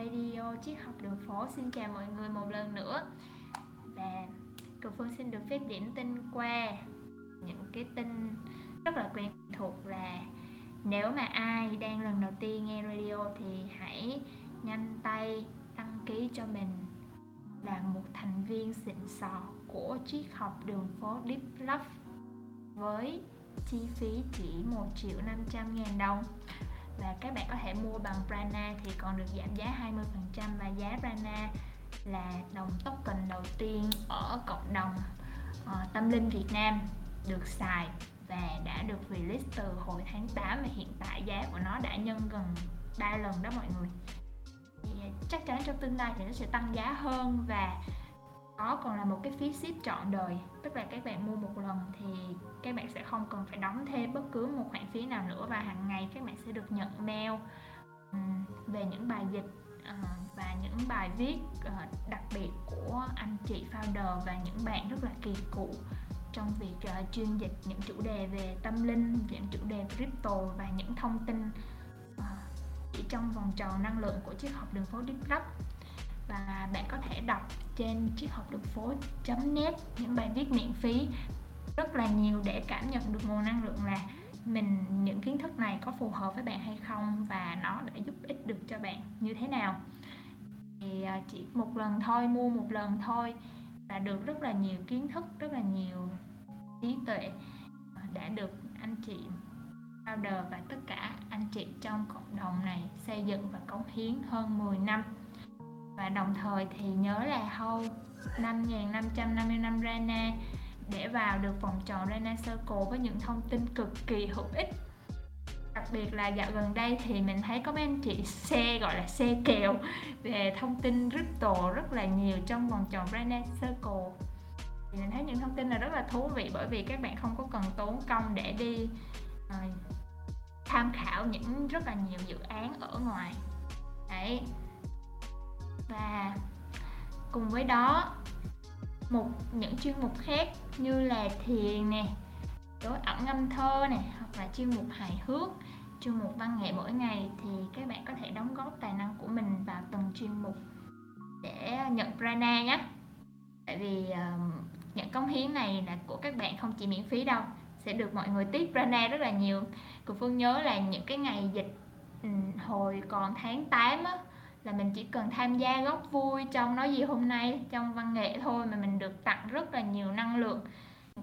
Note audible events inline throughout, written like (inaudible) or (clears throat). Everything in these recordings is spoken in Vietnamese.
Radio, Triết học đường phố. Xin chào mọi người một lần nữa. Và Cường Phương xin được phép điểm tin qua những cái tin rất là quen thuộc. Là nếu mà ai đang lần đầu tiên nghe radio thì hãy nhanh tay đăng ký cho mình là một thành viên xịn sò của triết học đường phố Deep Love với chi phí chỉ 1 triệu 500 ngàn đồng và các bạn có thể mua bằng Prana thì còn được giảm giá 20% và giá Prana là đồng token đầu tiên ở cộng đồng uh, tâm linh Việt Nam được xài và đã được release từ hồi tháng 8 và hiện tại giá của nó đã nhân gần 3 lần đó mọi người. Thì chắc chắn trong tương lai thì nó sẽ tăng giá hơn và đó còn là một cái phí ship trọn đời. Tức là các bạn mua một lần thì các bạn sẽ không cần phải đóng thêm bất cứ một khoản phí nào nữa và hàng ngày các bạn sẽ được nhận mail về những bài dịch ờ, và những bài viết ờ, đặc biệt của anh chị founder và những bạn rất là kỳ cựu trong việc uh, chuyên dịch những chủ đề về tâm linh những chủ đề crypto và những thông tin uh, chỉ trong vòng tròn năng lượng của triết học đường phố Deep Club và bạn có thể đọc trên triết học đường phố net những bài viết miễn phí. Rất là nhiều để cảm nhận được nguồn năng lượng là mình, những kiến thức này có phù hợp với bạn hay không và nó đã giúp ích được cho bạn như thế nào. Thì à, chỉ một lần thôi, mua một lần thôi là được rất là nhiều kiến thức, rất là nhiều trí tuệ đã được anh chị founder và tất cả anh chị trong cộng đồng này xây dựng và cống hiến hơn 10 năm và đồng thời thì nhớ là hâu 5.555 Rana để vào được vòng tròn Rana Circle với những thông tin cực kỳ hữu ích. Đặc biệt là dạo gần đây thì mình thấy có mấy anh chị xe gọi là xe kèo về thông tin crypto rất là nhiều trong vòng tròn Rana Circle. Thì mình thấy những thông tin là rất là thú vị bởi vì các bạn không có cần tốn công để đi uh, tham khảo những rất là nhiều dự án ở ngoài. Đấy và cùng với đó một những chuyên mục khác như là thiền nè đối ẩn ngâm thơ nè hoặc là chuyên mục hài hước chuyên mục văn nghệ mỗi ngày thì các bạn có thể đóng góp tài năng của mình vào từng chuyên mục để nhận prana nhé. Tại vì uh, những cống hiến này là của các bạn không chỉ miễn phí đâu sẽ được mọi người tiếp prana rất là nhiều. Cô phương nhớ là những cái ngày dịch hồi còn tháng 8 á, là mình chỉ cần tham gia góp vui trong nói gì hôm nay trong văn nghệ thôi mà mình được tặng rất là nhiều năng lượng.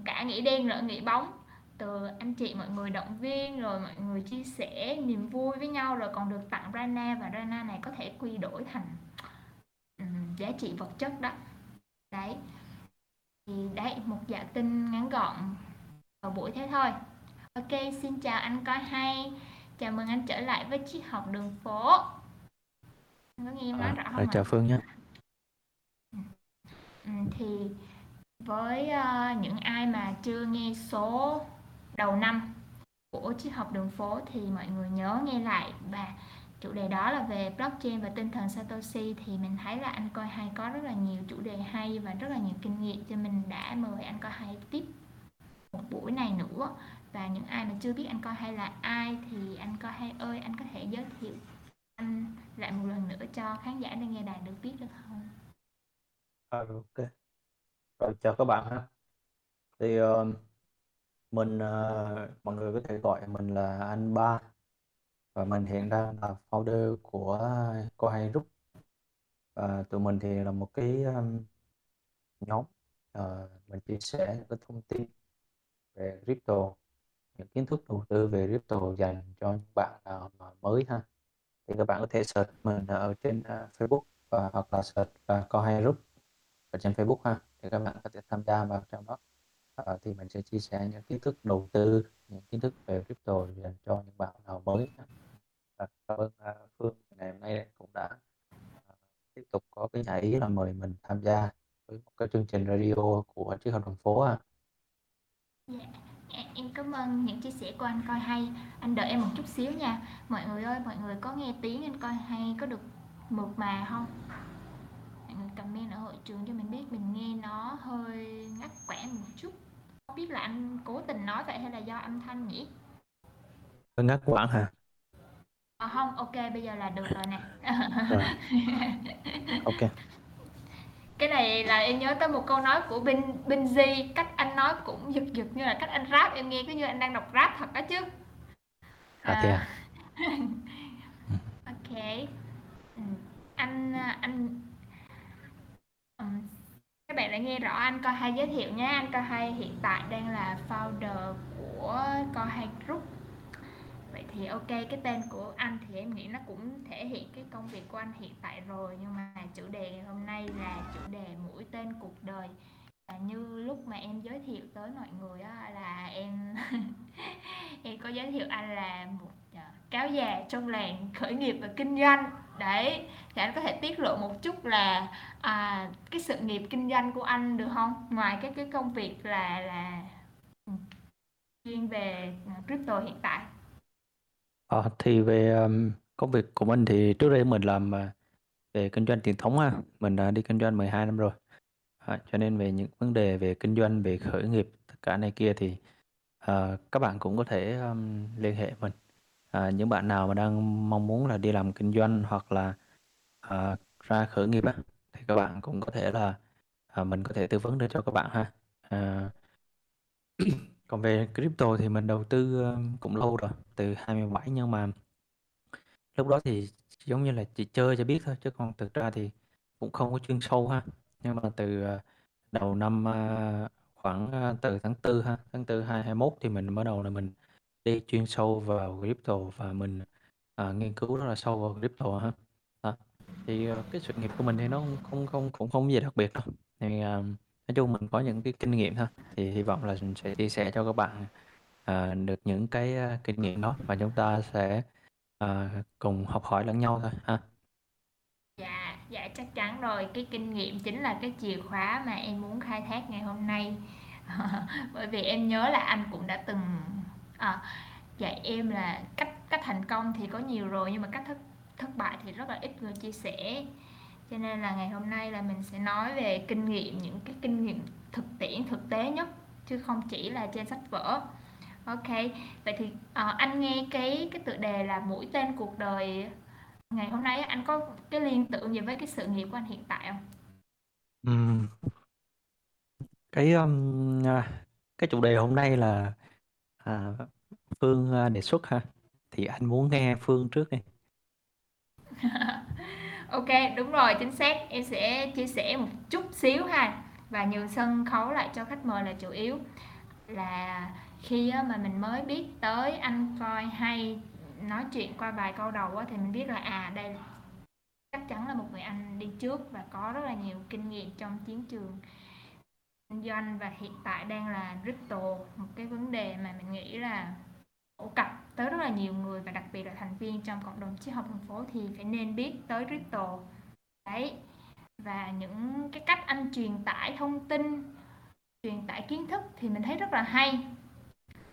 Cả nghĩ đen lẫn nghĩ bóng từ anh chị mọi người động viên rồi mọi người chia sẻ niềm vui với nhau rồi còn được tặng Rana và Rana này có thể quy đổi thành um, giá trị vật chất đó. Đấy. Thì đấy một dạ tin ngắn gọn vào buổi thế thôi. Ok xin chào anh coi hay. Chào mừng anh trở lại với triết học đường phố có nghe em nói rõ không chào Phương nhé. Ừ, thì với uh, những ai mà chưa nghe số đầu năm của triết học đường phố thì mọi người nhớ nghe lại và chủ đề đó là về blockchain và tinh thần Satoshi thì mình thấy là anh coi hay có rất là nhiều chủ đề hay và rất là nhiều kinh nghiệm cho mình đã mời anh coi hay tiếp một buổi này nữa. Và những ai mà chưa biết anh coi hay là ai thì anh coi hay ơi anh có thể giới thiệu anh lại một lần nữa cho khán giả đang nghe đài được biết được không? À, ok. Rồi chào các bạn ha. Thì uh, mình uh, mọi người có thể gọi mình là anh Ba và mình hiện đang là founder của Coi Group và tụi mình thì là một cái um, nhóm uh, mình chia sẻ những cái thông tin về crypto những kiến thức đầu tư về crypto dành cho những bạn nào mà mới ha thì các bạn có thể search mình ở trên à, Facebook và hoặc là search à, Co2 Group ở trên Facebook ha thì các bạn có thể tham gia vào trong đó à, thì mình sẽ chia sẻ những kiến thức đầu tư những kiến thức về crypto dành cho những bạn nào mới và cảm ơn à, Phương ngày hôm nay cũng đã tiếp tục có cái nhảy là mời mình tham gia với một cái chương trình radio của chiếc học đồng phố ha. Yeah. Em cảm ơn những chia sẻ của anh coi hay anh đợi em một chút xíu nha mọi người ơi mọi người có nghe tiếng anh coi hay có được mượt mà không mọi người comment ở hội trường cho mình biết mình nghe nó hơi ngắt quãng một chút không biết là anh cố tình nói vậy hay là do âm thanh nhỉ hơi ngắt quãng hả Ờ, hông, ô bây giờ là được rồi nè. Rồi. (laughs) Ok. Cái này là em nhớ tới một câu nói của Bin Binz, cách anh nói cũng giật giật như là cách anh rap, em nghe cứ như anh đang đọc rap thật đó chứ. À, à? (laughs) OK. Anh, anh các bạn đã nghe rõ anh Coi Hay giới thiệu nhé. Anh Coi Hay hiện tại đang là founder của Coi Hay Group vậy thì ok cái tên của anh thì em nghĩ nó cũng thể hiện cái công việc của anh hiện tại rồi. Nhưng mà chủ đề ngày hôm nay là chủ đề mũi tên cuộc đời. Và như lúc mà em giới thiệu tới mọi người á là em (laughs) em có giới thiệu anh là một ờ, cáo già trong làng khởi nghiệp và kinh doanh. Đấy thì anh có thể tiết lộ một chút là à, cái sự nghiệp kinh doanh của anh được không? Ngoài cái cái công việc là là ừ, chuyên về ờ, crypto hiện tại. Ờ, thì về um, công việc của mình thì trước đây mình làm uh, về kinh doanh truyền thống ha, mình đã đi kinh doanh 12 năm rồi. À, cho nên về những vấn đề về kinh doanh, về khởi nghiệp, tất cả này kia thì uh, các bạn cũng có thể um, liên hệ mình. À, những bạn nào mà đang mong muốn là đi làm kinh doanh hoặc là uh, ra khởi nghiệp á, thì các bạn cũng có thể là uh, mình có thể tư vấn được cho các bạn ha. À, còn về crypto thì mình đầu tư ờ, cũng lâu rồi, từ 27 nhưng mà lúc đó thì giống như là chỉ chơi cho biết thôi chứ còn thực ra thì cũng không có chuyên sâu ha. Nhưng mà từ ờ, đầu năm ờ, khoảng từ tháng 4 ha, tháng 4 2021 thì mình bắt đầu là mình đi chuyên sâu vào crypto và mình à, nghiên cứu rất là sâu vào crypto ha. Đó. Thì cái sự nghiệp của mình thì nó không không cũng không gì đặc biệt đâu. Thì à, nói chung mình có những cái kinh nghiệm thôi thì hy vọng là mình sẽ chia sẻ cho các bạn à, được những cái à, kinh nghiệm đó và chúng ta sẽ à, cùng học hỏi lẫn nhau thôi ha. Dạ dạ chắc chắn rồi. Cái kinh nghiệm chính là cái chìa khóa mà em muốn khai thác ngày hôm nay. (laughs) Bởi vì em nhớ là anh cũng đã từng à, dạy em là cách cách thành công thì có nhiều rồi nhưng mà cách thất thất bại thì rất là ít người chia sẻ cho nên là ngày hôm nay là mình sẽ nói về kinh nghiệm những cái kinh nghiệm thực tiễn thực tế nhất chứ không chỉ là trên sách vở. Ok vậy thì uh, anh nghe cái cái tựa đề là mũi tên cuộc đời. Ngày hôm nay anh có cái liên tưởng gì với cái sự nghiệp của anh hiện tại không? Um, cái um, cái chủ đề hôm nay là à, Phương à, đề xuất ha. Thì anh muốn nghe Phương trước đi (laughs) Ok, đúng rồi, chính xác. Em sẽ chia sẻ một chút xíu ha và nhường sân khấu lại cho khách mời là chủ yếu. Là khi mà mình mới biết tới anh coi hay nói chuyện qua vài câu đầu thì mình biết là à đây chắc chắn là một người anh đi trước và có rất là nhiều kinh nghiệm trong chiến trường kinh doanh và hiện tại đang là crypto một cái vấn đề mà mình nghĩ là phổ cập tới rất là nhiều người và đặc biệt là thành viên trong cộng đồng triết học thành phố thì phải nên biết tới crypto đấy, và những cái cách anh truyền tải thông tin, truyền tải kiến thức thì mình thấy rất là hay,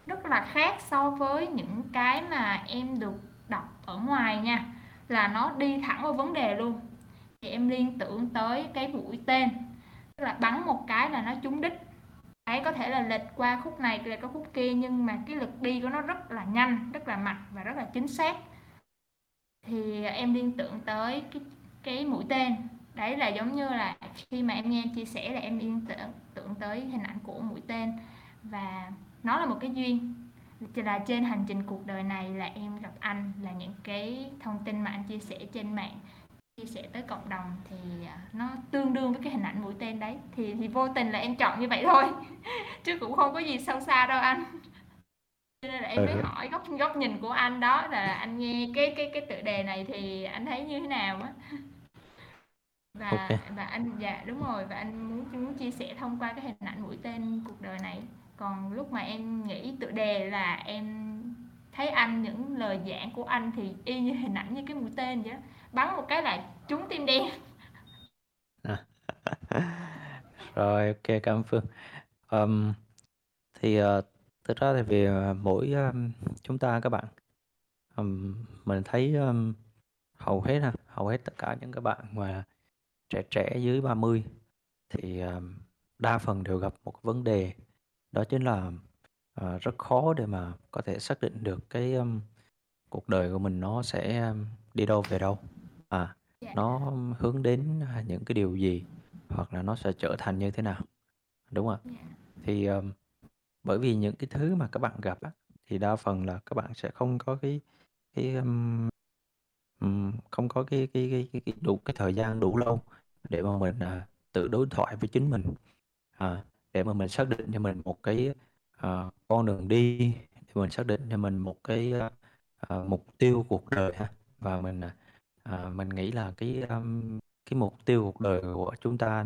rất là khác so với những cái mà em được đọc ở ngoài nha, là nó đi thẳng vào vấn đề luôn. Thì em liên tưởng tới cái mũi tên, tức là bắn một cái là nó trúng đích ấy có thể là lệch qua khúc này, lệch qua khúc kia, nhưng mà cái lực đi của nó rất là nhanh, rất là mạnh và rất là chính xác. Thì em liên tưởng tới cái cái mũi tên. Đấy là giống như là khi mà em nghe em chia sẻ là em liên tưởng tưởng tới hình ảnh của mũi tên. Và nó là một cái duyên. Là trên hành trình cuộc đời này là em gặp anh, là những cái thông tin mà anh chia sẻ trên mạng chia sẻ tới cộng đồng thì à, nó tương đương với cái hình ảnh mũi tên đấy. Thì thì vô tình là em chọn như vậy thôi (laughs) chứ cũng không có gì sâu xa đâu anh. Cho nên là em mới ừ. hỏi góc góc nhìn của anh đó là anh nghe cái cái cái tựa đề này thì anh thấy như thế nào á? (laughs) Và okay. và anh dạ đúng rồi và anh muốn muốn chia sẻ thông qua cái hình ảnh mũi tên cuộc đời này. Còn lúc mà em nghĩ tựa đề là em thấy anh những lời giảng của anh thì y như hình ảnh như cái mũi tên vậy đó bắn một cái là trúng tim đen. (laughs) Rồi ok cảm ơn Phương. Um, thì uh, thực ra thì về uh, mỗi um, chúng ta các bạn um, mình thấy um, hầu hết ha hầu hết tất cả những các bạn mà trẻ trẻ dưới 30 thì um, đa phần đều gặp một vấn đề đó chính là uh, rất khó để mà có thể xác định được cái um, cuộc đời của mình nó sẽ đi đâu về đâu à dạ. nó hướng đến à, những cái điều gì? Hoặc là nó sẽ trở thành như thế nào? Đúng không dạ. Thì um, bởi vì những cái thứ mà các bạn gặp á, thì đa phần là các bạn sẽ không có cái cái ừm, không có cái cái cái cái cái đủ cái thời gian đủ lâu để mà mình, à, tự đối thoại với chính mình, à, để mà mình xác định cho mình một cái, ờ, con đường đi, để mình xác định cho mình một cái, ơ, ờ, mục tiêu cuộc đời ha. Và mình, à, à, mình nghĩ là cái, um, cái mục tiêu cuộc đời của chúng ta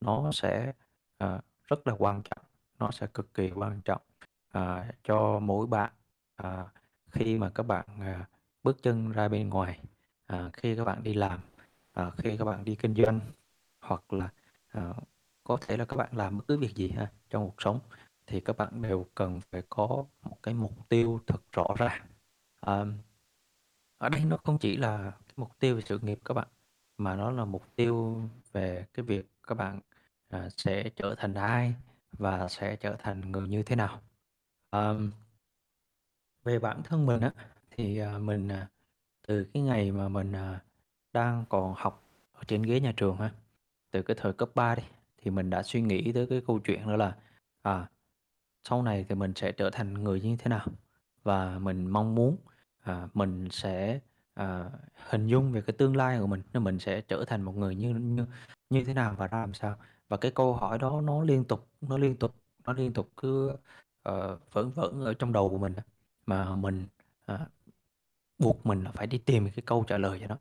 nó sẽ, ờ, rất là quan trọng, nó sẽ cực kỳ quan trọng, à, cho mỗi bạn, à, khi mà các bạn, à, bước chân ra bên ngoài, à, khi các bạn đi làm, à, khi các bạn đi kinh doanh hoặc là à, có thể là các bạn làm bất cứ việc gì ha trong cuộc sống thì các bạn đều cần phải có một cái mục tiêu thật rõ ràng. À, ở đây nó không chỉ là mục tiêu về sự nghiệp các bạn mà nó là mục tiêu về cái việc các bạn à, sẽ trở thành ai và sẽ trở thành người như thế nào. À, về bản thân mình á thì à, mình à, từ cái ngày mà mình, à, đang còn học ở trên ghế nhà trường ha, từ cái thời cấp 3 đi, thì mình đã suy nghĩ tới cái câu chuyện đó là, à, sau này thì mình sẽ trở thành người như thế nào? Và mình mong muốn, à, mình sẽ, à, hình dung về cái tương lai của mình, nên mình sẽ trở thành một người như như như thế nào và ra làm sao? Và cái câu hỏi đó nó liên tục, nó liên tục, nó liên tục cứ, ờ, vẫn vẫn ở trong đầu của mình mà mình, à buộc mình là phải đi tìm cái câu trả lời cho nó.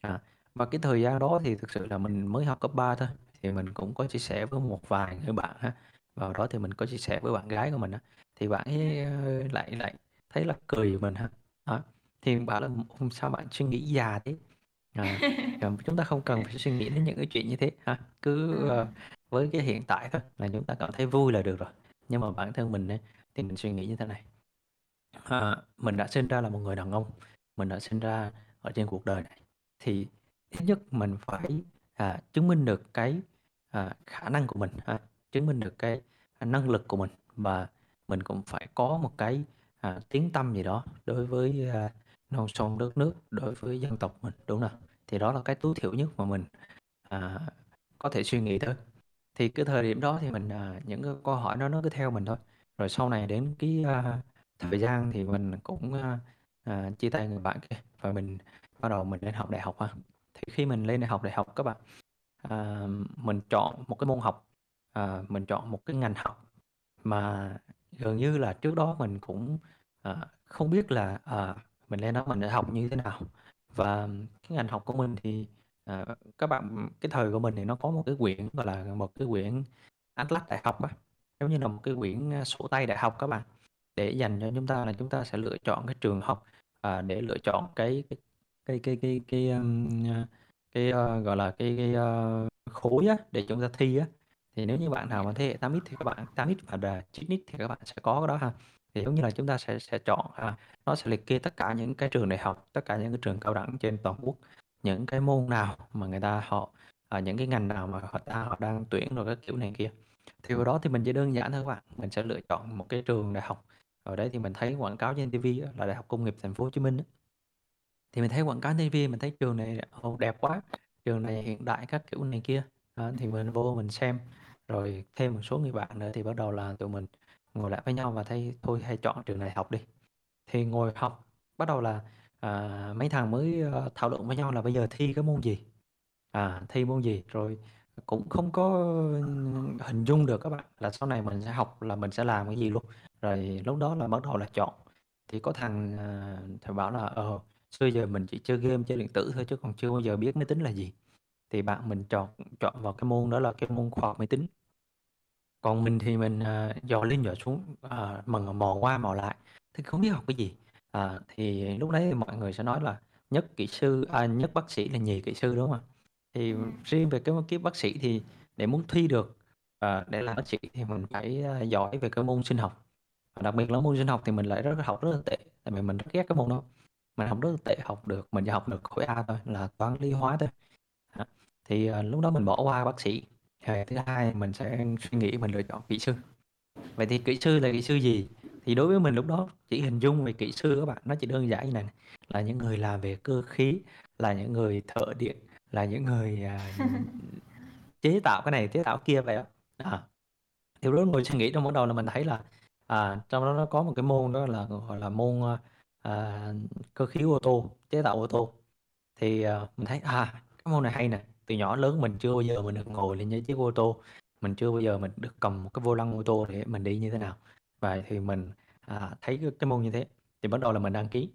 À, và cái thời gian đó thì thực sự là mình mới học cấp 3 thôi, thì mình cũng có chia sẻ với một vài người bạn ha. Vào đó thì mình có chia sẻ với bạn gái của mình á, thì bạn ấy, ơ, lại lại thấy là cười mình ha. Đó, thì mình bảo là "Ừm, sao bạn suy nghĩ già thế?" À, (laughs) chúng ta không cần phải suy nghĩ đến những cái chuyện như thế ha, cứ, Ừm. ờ, với cái hiện tại thôi là chúng ta cảm thấy vui là được rồi. Nhưng mà bản thân mình á, thì mình suy nghĩ như thế này, à, mình đã sinh ra là một người đàn ông mình đã sinh ra ở trên cuộc đời này thì ít nhất mình phải à, chứng minh được cái à, khả năng của mình ha, chứng minh được cái năng lực của mình và mình cũng phải có một cái à, tiếng tăm gì đó đối với à, non sông đất nước đối với dân tộc mình đúng không thì đó là cái tối thiểu nhất mà mình à, có thể suy nghĩ tới. Thì cái thời điểm đó thì mình à, những cái câu hỏi đó nó cứ theo mình thôi. Rồi sau này đến cái à, thời gian thì mình cũng à, à, chia tay người bạn kia và mình bắt đầu mình lên học đại học ha. Thì khi mình lên đại học đại học các bạn à, mình chọn một cái môn học à, mình chọn một cái ngành học mà gần như là trước đó mình cũng à, không biết là à, mình lên đó mình đã học như thế nào. Và cái ngành học của mình thì uh, các bạn cái thời của mình thì nó có một cái quyển gọi là một cái quyển Atlas đại học á giống như là một cái quyển à, sổ tay đại học các bạn. Để dành cho chúng ta là chúng ta sẽ lựa chọn cái trường học à, để lựa chọn cái cái cái cái cái cái, um, cái uh, gọi là cái, cái uh, khối á để chúng ta thi á. Thì nếu như bạn nào mà thế hệ 8x thì các bạn 8x và 9x thì các bạn sẽ có cái đó ha thì giống như là chúng ta sẽ sẽ chọn à, nó sẽ liệt kê tất cả những cái trường đại học tất cả những cái trường cao đẳng trên toàn quốc những cái môn nào mà người ta họ à, những cái ngành nào mà họ ta họ đang tuyển rồi các kiểu này kia. Thì vào đó thì mình chỉ đơn giản thôi các bạn mình sẽ lựa chọn một cái trường đại học. Ở đấy thì mình thấy quảng cáo trên TV là Đại học Công nghiệp Thành phố Hồ Chí Minh Thì mình thấy quảng cáo trên TV mình thấy trường này oh, đẹp quá, trường này hiện đại các kiểu này kia. à, thì mình vô mình xem. Rồi thêm một số người bạn nữa thì bắt đầu là tụi mình ngồi lại với nhau và thấy thôi hay chọn trường này học đi. Thì ngồi học bắt đầu là à, mấy thằng mới ờ, thảo luận với nhau là bây giờ thi cái môn gì. À, thi môn gì? Rồi cũng không có ừ, hình dung được các bạn là sau này mình sẽ học là mình sẽ làm cái gì luôn. Rồi lúc đó là bắt đầu là chọn. Thì có thằng à, thầy bảo là ờ xưa giờ mình chỉ chơi game chơi điện tử thôi chứ còn chưa bao giờ biết máy tính là gì. Thì bạn mình chọn chọn vào cái môn đó là cái môn khoa học máy tính còn mình thì mình à, dò lên dò xuống à, mà mò qua mò lại. Thì không biết học cái gì. À, thì lúc đấy mọi người sẽ nói là nhất kỹ sư à, nhất bác sĩ là nhì kỹ sư đúng không ạ? Thì Ừ. riêng về cái kiếp bác sĩ thì để muốn thi được à, để làm bác sĩ thì mình phải à, giỏi về cái môn sinh học. Và đặc biệt là môn sinh học thì mình lại rất học rất là tệ tại vì mình rất ghét cái môn đó. Mình học rất là tệ học được mình chỉ học được khối A thôi là toán lý hóa thôi. Thì à, lúc đó mình bỏ qua bác sĩ thì thứ hai mình sẽ suy nghĩ mình lựa chọn kỹ sư. Vậy thì kỹ sư là kỹ sư gì? Thì đối với mình lúc đó chỉ hình dung về kỹ sư các bạn nó chỉ đơn giản như này, là những người làm về cơ khí là những người thợ điện là những người à, (laughs) chế tạo cái này chế tạo kia vậy đó. À. thì lúc đó ngồi suy nghĩ trong ban đầu là mình thấy là à, trong đó nó có một cái môn đó là gọi là môn à, cơ khí ô tô chế tạo ô tô. Thì à, mình thấy à cái môn này hay nè từ nhỏ lớn mình chưa bao giờ mình được ngồi lên chiếc ô tô. Mình chưa bao giờ mình được cầm một cái vô lăng ô tô để mình đi như thế nào. Và thì mình à, thấy cái, cái môn như thế. Thì bắt đầu là mình đăng ký.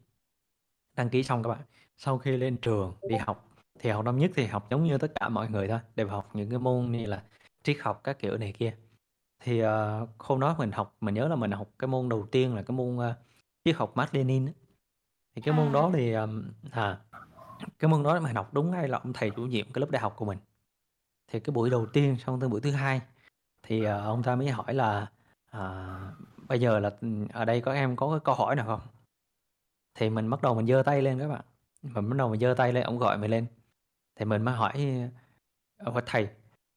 Đăng ký xong các bạn sau khi lên trường đi học thì học năm nhất thì học giống như tất cả mọi người thôi đều học những cái môn như là triết học các kiểu này kia. Thì uh, hôm đó mình học mình nhớ là mình học cái môn đầu tiên là cái môn uh, triết học Mác Lênin thì cái môn đó thì um, à cái môn đó mình học đúng ngay là ông thầy chủ nhiệm cái lớp đại học của mình. Thì cái buổi đầu tiên xong tới buổi thứ hai thì uh, ông ta mới hỏi là uh, bây giờ là ở đây có em có cái câu hỏi nào không? Thì mình bắt đầu mình giơ tay lên các bạn. Mình bắt đầu mình giơ tay lên ông gọi mình lên. Thì mình mới hỏi hỏi thầy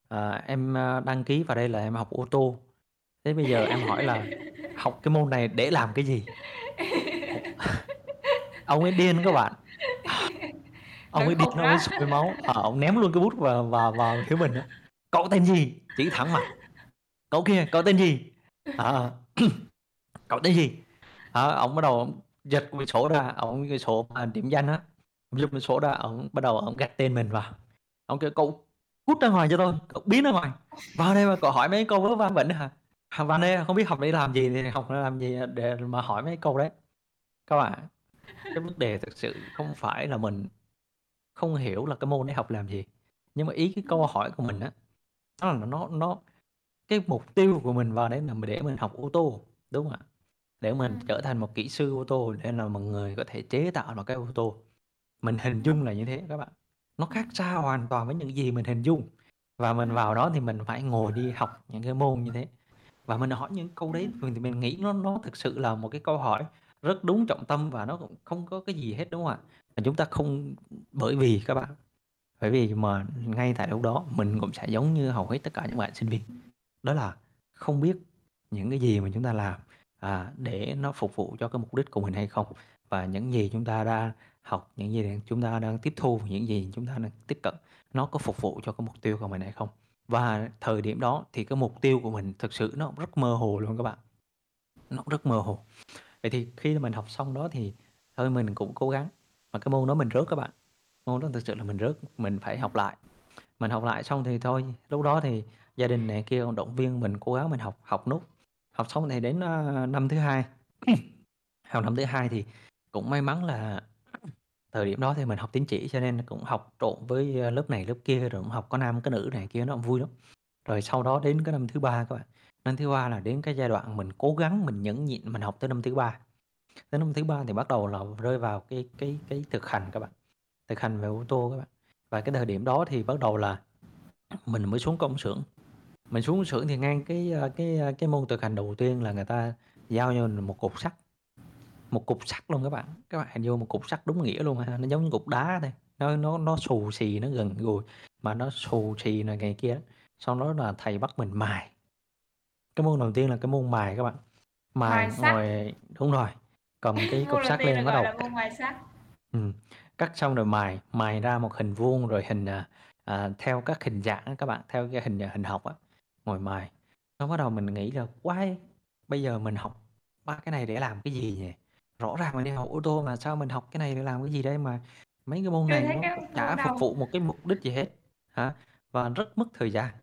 à, em đăng ký vào đây là em học ô tô. Thế bây giờ em hỏi là học cái môn này để làm cái gì? (laughs) (laughs) Ông ấy điên các bạn ông ấy ông ấy sụi máu. À, ông ném luôn cái bút vào vào vào phía mình cậu tên gì? Chỉ thẳng mặt cậu kia cậu tên gì? À, (clears throat) cậu tên gì? À, ông bắt đầu giật cái sổ ra. Ông cái sổ mà điểm danh á. Ông giật cái sổ ra ông bắt đầu ông gạch tên mình vào. Ông kêu cậu cút ra ngoài cho tôi. Cậu biến ra ngoài. Vào đây mà cậu hỏi mấy câu vớ va vẩn hả? Vào đây không biết học để làm gì thì học để làm gì để mà hỏi mấy câu đấy. Các bạn cái vấn đề thực sự không phải là mình không hiểu là cái môn đấy học làm gì. Nhưng mà ý cái câu hỏi của mình á nó là nó nó cái mục tiêu của mình vào đấy là để mình học ô tô đúng không ạ? Để mình trở thành một kỹ sư ô tô để là một người có thể chế tạo một cái ô tô. Mình hình dung là như thế các bạn. Nó khác xa hoàn toàn với những gì mình hình dung. Và mình vào đó thì mình phải ngồi đi học những cái môn như thế. Và mình hỏi những câu đấy thì mình nghĩ nó nó thực sự là một cái câu hỏi rất đúng trọng tâm và nó cũng không có cái gì hết đúng không ạ chúng ta không bởi vì các bạn bởi vì mà ngay tại lúc đó mình cũng sẽ giống như hầu hết tất cả những bạn sinh viên. Đó là không biết những cái gì mà chúng ta làm à, để nó phục vụ cho cái mục đích của mình hay không. Và những gì chúng ta đang học những gì chúng ta đang tiếp thu những gì chúng ta đang tiếp cận nó có phục vụ cho cái mục tiêu của mình hay không? Và thời điểm đó thì cái mục tiêu của mình thực sự nó rất mơ hồ luôn các bạn. Nó rất mơ hồ. Vậy thì khi mình học xong đó thì thôi mình cũng cố gắng mà cái môn đó mình rớt các bạn. Môn đó thực sự là mình rớt mình phải học lại. Mình học lại xong thì thôi lúc đó thì gia đình này kia còn động viên mình cố gắng mình học học nút học xong thì đến uh, năm thứ hai. (clears throat) Học năm thứ hai thì cũng may mắn là thời điểm đó thì mình học tín chỉ cho nên cũng học trộn với ờ, lớp này lớp kia rồi cũng học có nam có nữ này kia nó cũng vui lắm. Rồi sau đó đến cái năm thứ ba các bạn. Năm thứ ba là đến cái giai đoạn mình cố gắng mình nhẫn nhịn mình học tới năm thứ ba tới năm thứ ba thì bắt đầu là rơi vào cái cái cái thực hành các bạn. Thực hành về ô tô các bạn. Và cái thời điểm đó thì bắt đầu là mình mới xuống công xưởng. Mình xuống xưởng thì ngang cái cái cái môn thực hành đầu tiên là người ta giao cho mình một cục sắt. Một cục sắt luôn các bạn. Các bạn hình dung một cục sắt đúng nghĩa luôn ha. Nó giống như cục đá thôi. Nó nó nó xù xì nó gần gùi mà nó xù xì này ngày kia. Sau đó là thầy bắt mình mài. Cái môn đầu tiên là cái môn mài các bạn. Mài, mài ngồi đúng rồi cầm cái cục sắt lên bắt đầu ừ. cắt xong rồi mài mài ra một hình vuông rồi hình à, à, theo các hình dạng các bạn theo cái hình hình học á ngồi mài. Nó bắt đầu mình nghĩ là quay bây giờ mình học ba cái này để làm cái gì nhỉ? Rõ ràng mình đi học ô tô mà sao mình học cái này để làm cái gì đây mà mấy cái môn này nó chả phục vụ một cái mục đích gì hết. Hả? Và rất mất thời gian.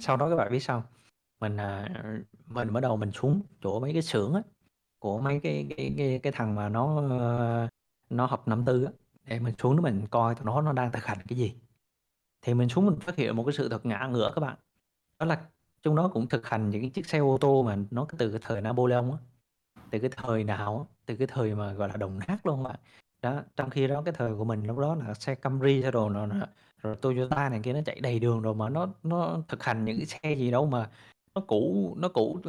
Sau đó các bạn biết sao? Mình à, mình bắt đầu mình xuống chỗ mấy cái xưởng á của mấy cái cái cái, cái thằng mà nó ờ, nó học năm tư á. Để mình xuống đó mình coi tụi nó nó đang thực hành cái gì. Thì mình xuống mình phát hiện một cái sự thật ngã ngửa các bạn. Đó là trong đó cũng thực hành những chiếc xe ô tô mà nó từ cái thời Napoleon á. Từ cái thời nào á từ cái thời mà gọi là đồng nát luôn bạn. Đó trong khi đó cái thời của mình lúc đó là xe Camry xe đồ nó rồi Toyota này kia nó chạy đầy đường rồi mà nó nó thực hành những cái xe gì đâu mà nó cũ nó cũ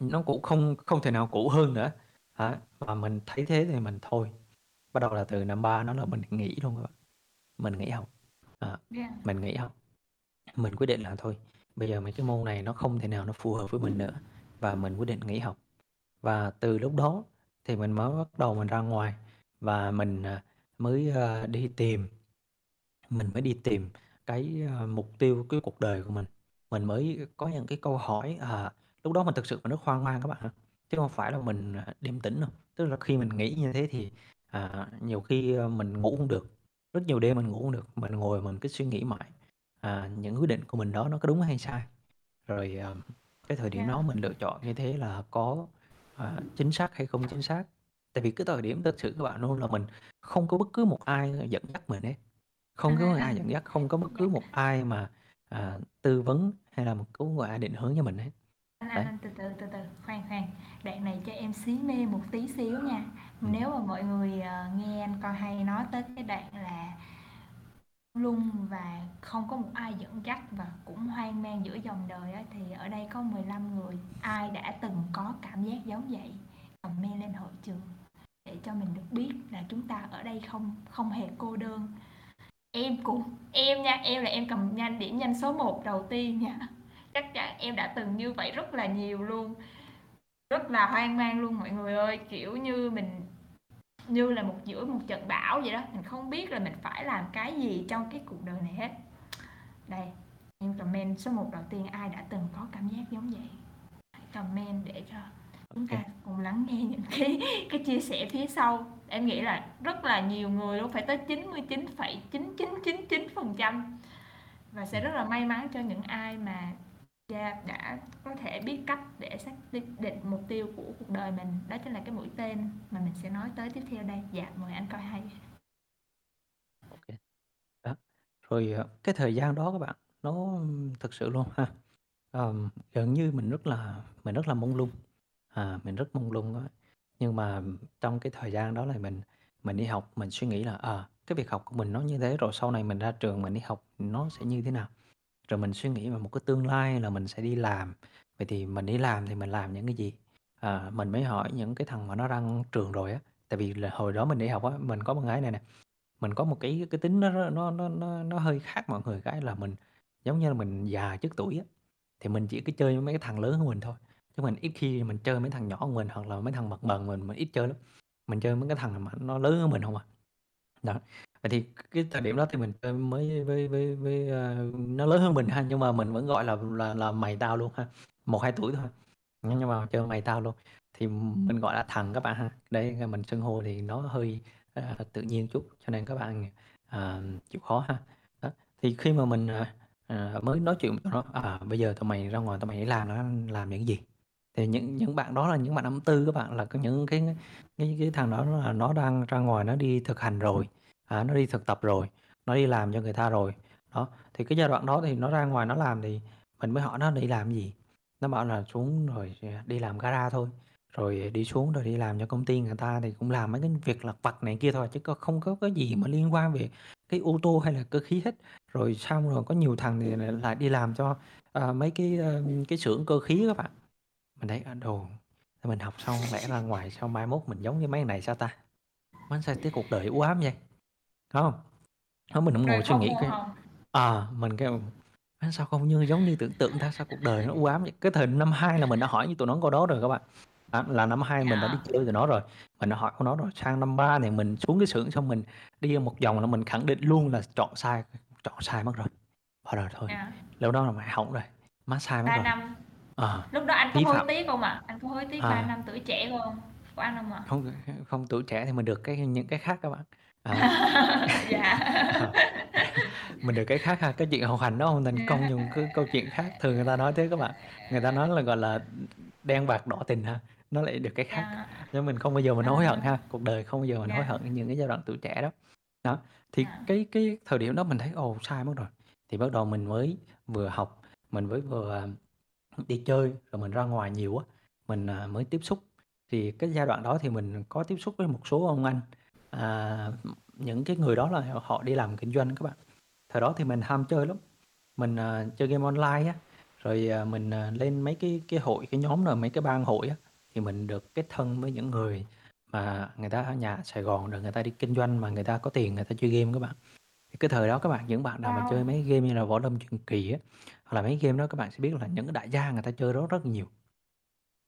nó cũng không không thể nào cũ hơn nữa. Hả? Và mình thấy thế thì mình thôi. Bắt đầu là từ năm ba nó là mình nghỉ luôn các bạn. Mình nghỉ học. À, yeah. mình nghỉ học. Mình quyết định là thôi bây giờ mấy cái môn này nó không thể nào nó phù hợp với mình nữa. Và mình quyết định nghỉ học. Và từ lúc đó thì mình mới bắt đầu mình ra ngoài. Và mình, à, mới, a, đi tìm. Mình mới đi tìm cái, a, mục tiêu cái cuộc đời của mình. Mình mới có những cái câu hỏi, à, lúc đó mình thực sự mình rất hoang mang các bạn ạ, chứ không phải là mình, à, điềm tĩnh đâu. Tức là khi mình nghĩ như thế thì, à, nhiều khi, a, mình ngủ không được, rất nhiều đêm mình ngủ không được, mình ngồi mình cứ suy nghĩ mãi, à, những quyết định của mình đó nó có đúng hay sai. Rồi, à, cái thời điểm Yeah. đó mình lựa chọn như thế là có, à, chính xác hay không chính xác. Tại vì cái thời điểm thực sự các bạn luôn là mình không có bất cứ một ai dẫn dắt mình hết, không có ai dẫn dắt, không có bất cứ một ai mà, à, tư vấn hay là một một ai định hướng cho mình hết. Anh, anh, Đấy. anh, từ từ, từ từ, khoan khoan, đoạn này cho em xí mê một tí xíu nha. Ừm. Nếu mà mọi người, ờ, nghe anh coi hay nói tới cái đoạn là lung và không có một ai dẫn dắt và cũng hoang mang giữa dòng đời á, thì ở đây có 15 người, ai đã từng có cảm giác giống vậy, comment lên hội trường để cho mình được biết là chúng ta ở đây không không hề cô đơn. Em cũng em nha, em là em cầm nhanh điểm nhanh số 1 đầu tiên nha. Chắc chắn em đã từng như vậy rất là nhiều luôn. Rất là hoang mang luôn mọi người ơi, kiểu như mình như là một giữa một trận bão vậy đó, mình không biết là mình phải làm cái gì trong cái cuộc đời này hết. Đây, em comment số 1 đầu tiên ai đã từng có cảm giác giống vậy. Hãy comment để cho chúng ta cùng lắng nghe những cái cái chia sẻ phía sau. Em nghĩ là rất là nhiều người luôn, phải tới 99,9999% và sẽ rất là may mắn cho những ai mà gia đã có thể biết cách để xác định mục tiêu của cuộc đời mình. Đó chính là cái mũi tên mà mình sẽ nói tới tiếp theo đây. Dạ, mời anh coi hay. okay. Đó, rồi, ờ, cái thời gian đó các bạn, nó thực sự luôn ha, ờm, gần như mình rất là mình rất là mông lung, à, mình rất mông lung đó. Nhưng mà trong cái thời gian đó là mình mình đi học, mình suy nghĩ là, ờ, cái việc học của mình nó như thế, rồi sau này mình ra trường mình đi học nó sẽ như thế nào. Rồi mình suy nghĩ về một cái tương lai là mình sẽ đi làm, vậy thì mình đi làm thì mình làm những cái gì? À, mình mới hỏi những cái thằng mà nó ra trường rồi á, tại vì là hồi đó mình đi học á, mình có một cái này nè, mình có một cái cái tính nó nó nó nó nó hơi khác mọi người cái là mình giống như là mình già trước tuổi á, thì mình chỉ cứ chơi với mấy cái thằng lớn hơn mình thôi, chứ mình ít khi mình chơi mấy thằng nhỏ hơn mình hoặc là mấy thằng mập mờ mình, mình ít chơi lắm. Mình chơi mấy cái thằng mà nó lớn hơn mình hông à. Đó, vậy thì cái thời điểm đó thì mình chơi mới với với với, uh, nó lớn hơn mình ha, nhưng mà mình vẫn gọi là là là mày tao luôn ha, 1-2 tuổi thôi, nhưng mà chơi mày tao luôn. Thì mình gọi là thằng các bạn ha, đấy, mình xưng hô thì nó hơi, uh, tự nhiên chút, cho nên các bạn, uh, chịu khó ha. Đó, thì khi mà mình, uh, mới nói chuyện với nó, à, "Bây giờ tụi mày ra ngoài tụi mày làm nó làm những gì?" Thì những những bạn đó là những bạn năm tư các bạn, là có những cái cái cái thằng đó là nó đang ra ngoài nó đi thực hành rồi, à, nó đi thực tập rồi, nó đi làm cho người ta rồi. Đó, thì cái giai đoạn đó thì nó ra ngoài nó làm thì mình mới hỏi nó đi làm gì? Nó bảo là xuống rồi à, đi làm gara thôi, rồi đi xuống rồi đi làm cho công ty người ta thì cũng làm mấy cái việc lặt vặt này kia thôi, chứ có không có cái gì mà liên quan về cái ô tô hay là cơ khí hết. Rồi xong rồi có nhiều thằng thì lại đi làm cho, uh, mấy cái, uh, cái xưởng cơ khí các bạn. Mình thấy, à, đồ mình học xong lẽ ra ngoài sao mai mốt mình giống như mấy này sao ta? Má sao cái cuộc đời u ám vậy? Phải hông? Đó, mình cũng Rồi ngồi suy không nghĩ cái ờ, mình kêu "Má sao không như giống như tưởng tượng ta, sao cuộc đời nó u ám vậy?" Cái thời năm 2 là mình đã hỏi với tụi nó câu đó rồi các bạn, à, là năm 2 mình đã đi Dạ. chơi với tụi nó rồi, mình đã hỏi câu đó rồi. Sang năm 3 thì mình xuống cái xưởng xong mình đi một vòng là mình khẳng định luôn là chọn sai, chọn sai mất rồi. Thôi rồi thôi, Dạ. lúc đó là mày hỏng rồi, má sai mất 3 rồi. năm. Ờ, Lúc đó anh có hối phạm. tiếc hông ạ? Anh có hối tiếc 3 À. năm tuổi trẻ của hông của anh hông ạ? Không, không, tuổi trẻ thì mình được cái những cái khác các bạn. À. (laughs) Dạ. Ờ, (laughs) mình được cái khác ha, cái chuyện học hành nó hông thành công nhưng cái câu chuyện khác, thường người ta nói thế các bạn. Người ta nói là, gọi là, đen bạc đỏ tình ha, nó lại được cái khác. Dạ. Nhưng mình không bao giờ mình hối hận À. ha, cuộc đời không bao giờ mình hối Dạ. hận những cái giai đoạn tuổi trẻ đó. Đó, thì Dạ. cái cái thời điểm đó mình thấy, ồ, sai mất rồi, thì bắt đầu mình mới vừa học, mình mới vừa đi chơi, rồi mình ra ngoài nhiều á, mình, à, mới tiếp xúc. Thì cái giai đoạn đó thì mình có tiếp xúc với một số ông anh, à, những cái người đó là họ đi làm kinh doanh các bạn. Thời đó thì mình ham chơi lắm, mình, à, chơi game online á, rồi, à, mình, à, lên mấy cái cái hội, cái nhóm rồi mấy cái bang hội á, thì mình được kết thân với những người mà người ta ở nhà Sài Gòn rồi người ta đi kinh doanh mà người ta có tiền người ta chơi game các bạn. Thì cái thời đó các bạn, những bạn nào mà chơi mấy game như là Võ Lâm Truyền Kỳ á, hoặc là mấy game đó các bạn sẽ biết là những cái đại gia người ta chơi đó rất nhiều.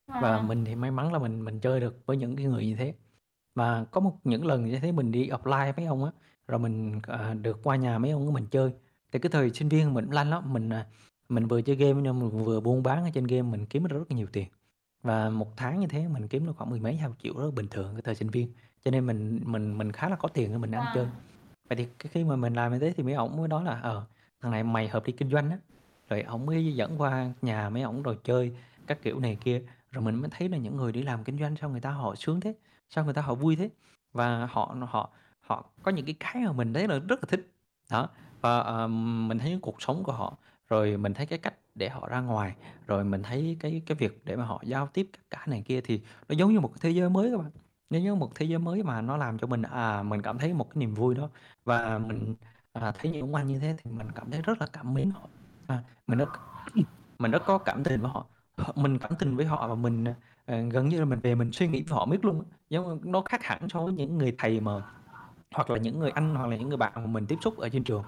Và Wow! mình thì may mắn là mình mình chơi được với những cái người như thế. Và có một những lần như thế mình đi offline mấy ông á, rồi mình, ờ, được qua nhà mấy ông đó mình chơi. Thì cái thời sinh viên mình lanh lắm, mình, à, mình vừa chơi game nhưng mình vừa buôn bán ở trên game, mình kiếm được rất là nhiều tiền. Và một tháng như thế mình kiếm được khoảng mười mấy hai triệu rất bình thường cái thời sinh viên, cho nên mình mình mình khá là có tiền để mình ăn chơi. Wow! Vậy thì cái khi mà mình làm như thế thì mấy ổng mới nói là "Ờ, thằng này mày hợp đi kinh doanh á." Rồi ổng mới dẫn qua nhà mấy ổng rồi chơi các kiểu này kia, rồi mình mới thấy là những người đi làm kinh doanh sao người ta họ sướng thế, sao người ta họ vui thế. Và họ họ họ có những cái cái mà mình thấy là rất là thích. Đó, và, uh, mình thấy cuộc sống của họ, rồi mình thấy cái cách để họ ra ngoài, rồi mình thấy cái cái việc để mà họ giao tiếp các cả này kia thì nó giống như một cái thế giới mới các bạn. Nó giống như một thế giới mới mà nó làm cho mình, à, mình cảm thấy một cái niềm vui đó. Và mình, à, thấy những ông anh như thế thì mình cảm thấy rất là cảm mến họ. À, mình rất (clears throat) mình rất có cảm tình với họ. Mình cảm tình với họ và mình, uh, gần như là mình về mình suy nghĩ với họ biết luôn. Giống nó khác hẳn so với những người thầy mà hoặc là những người anh hoặc là những người bạn mà mình tiếp xúc ở trên trường.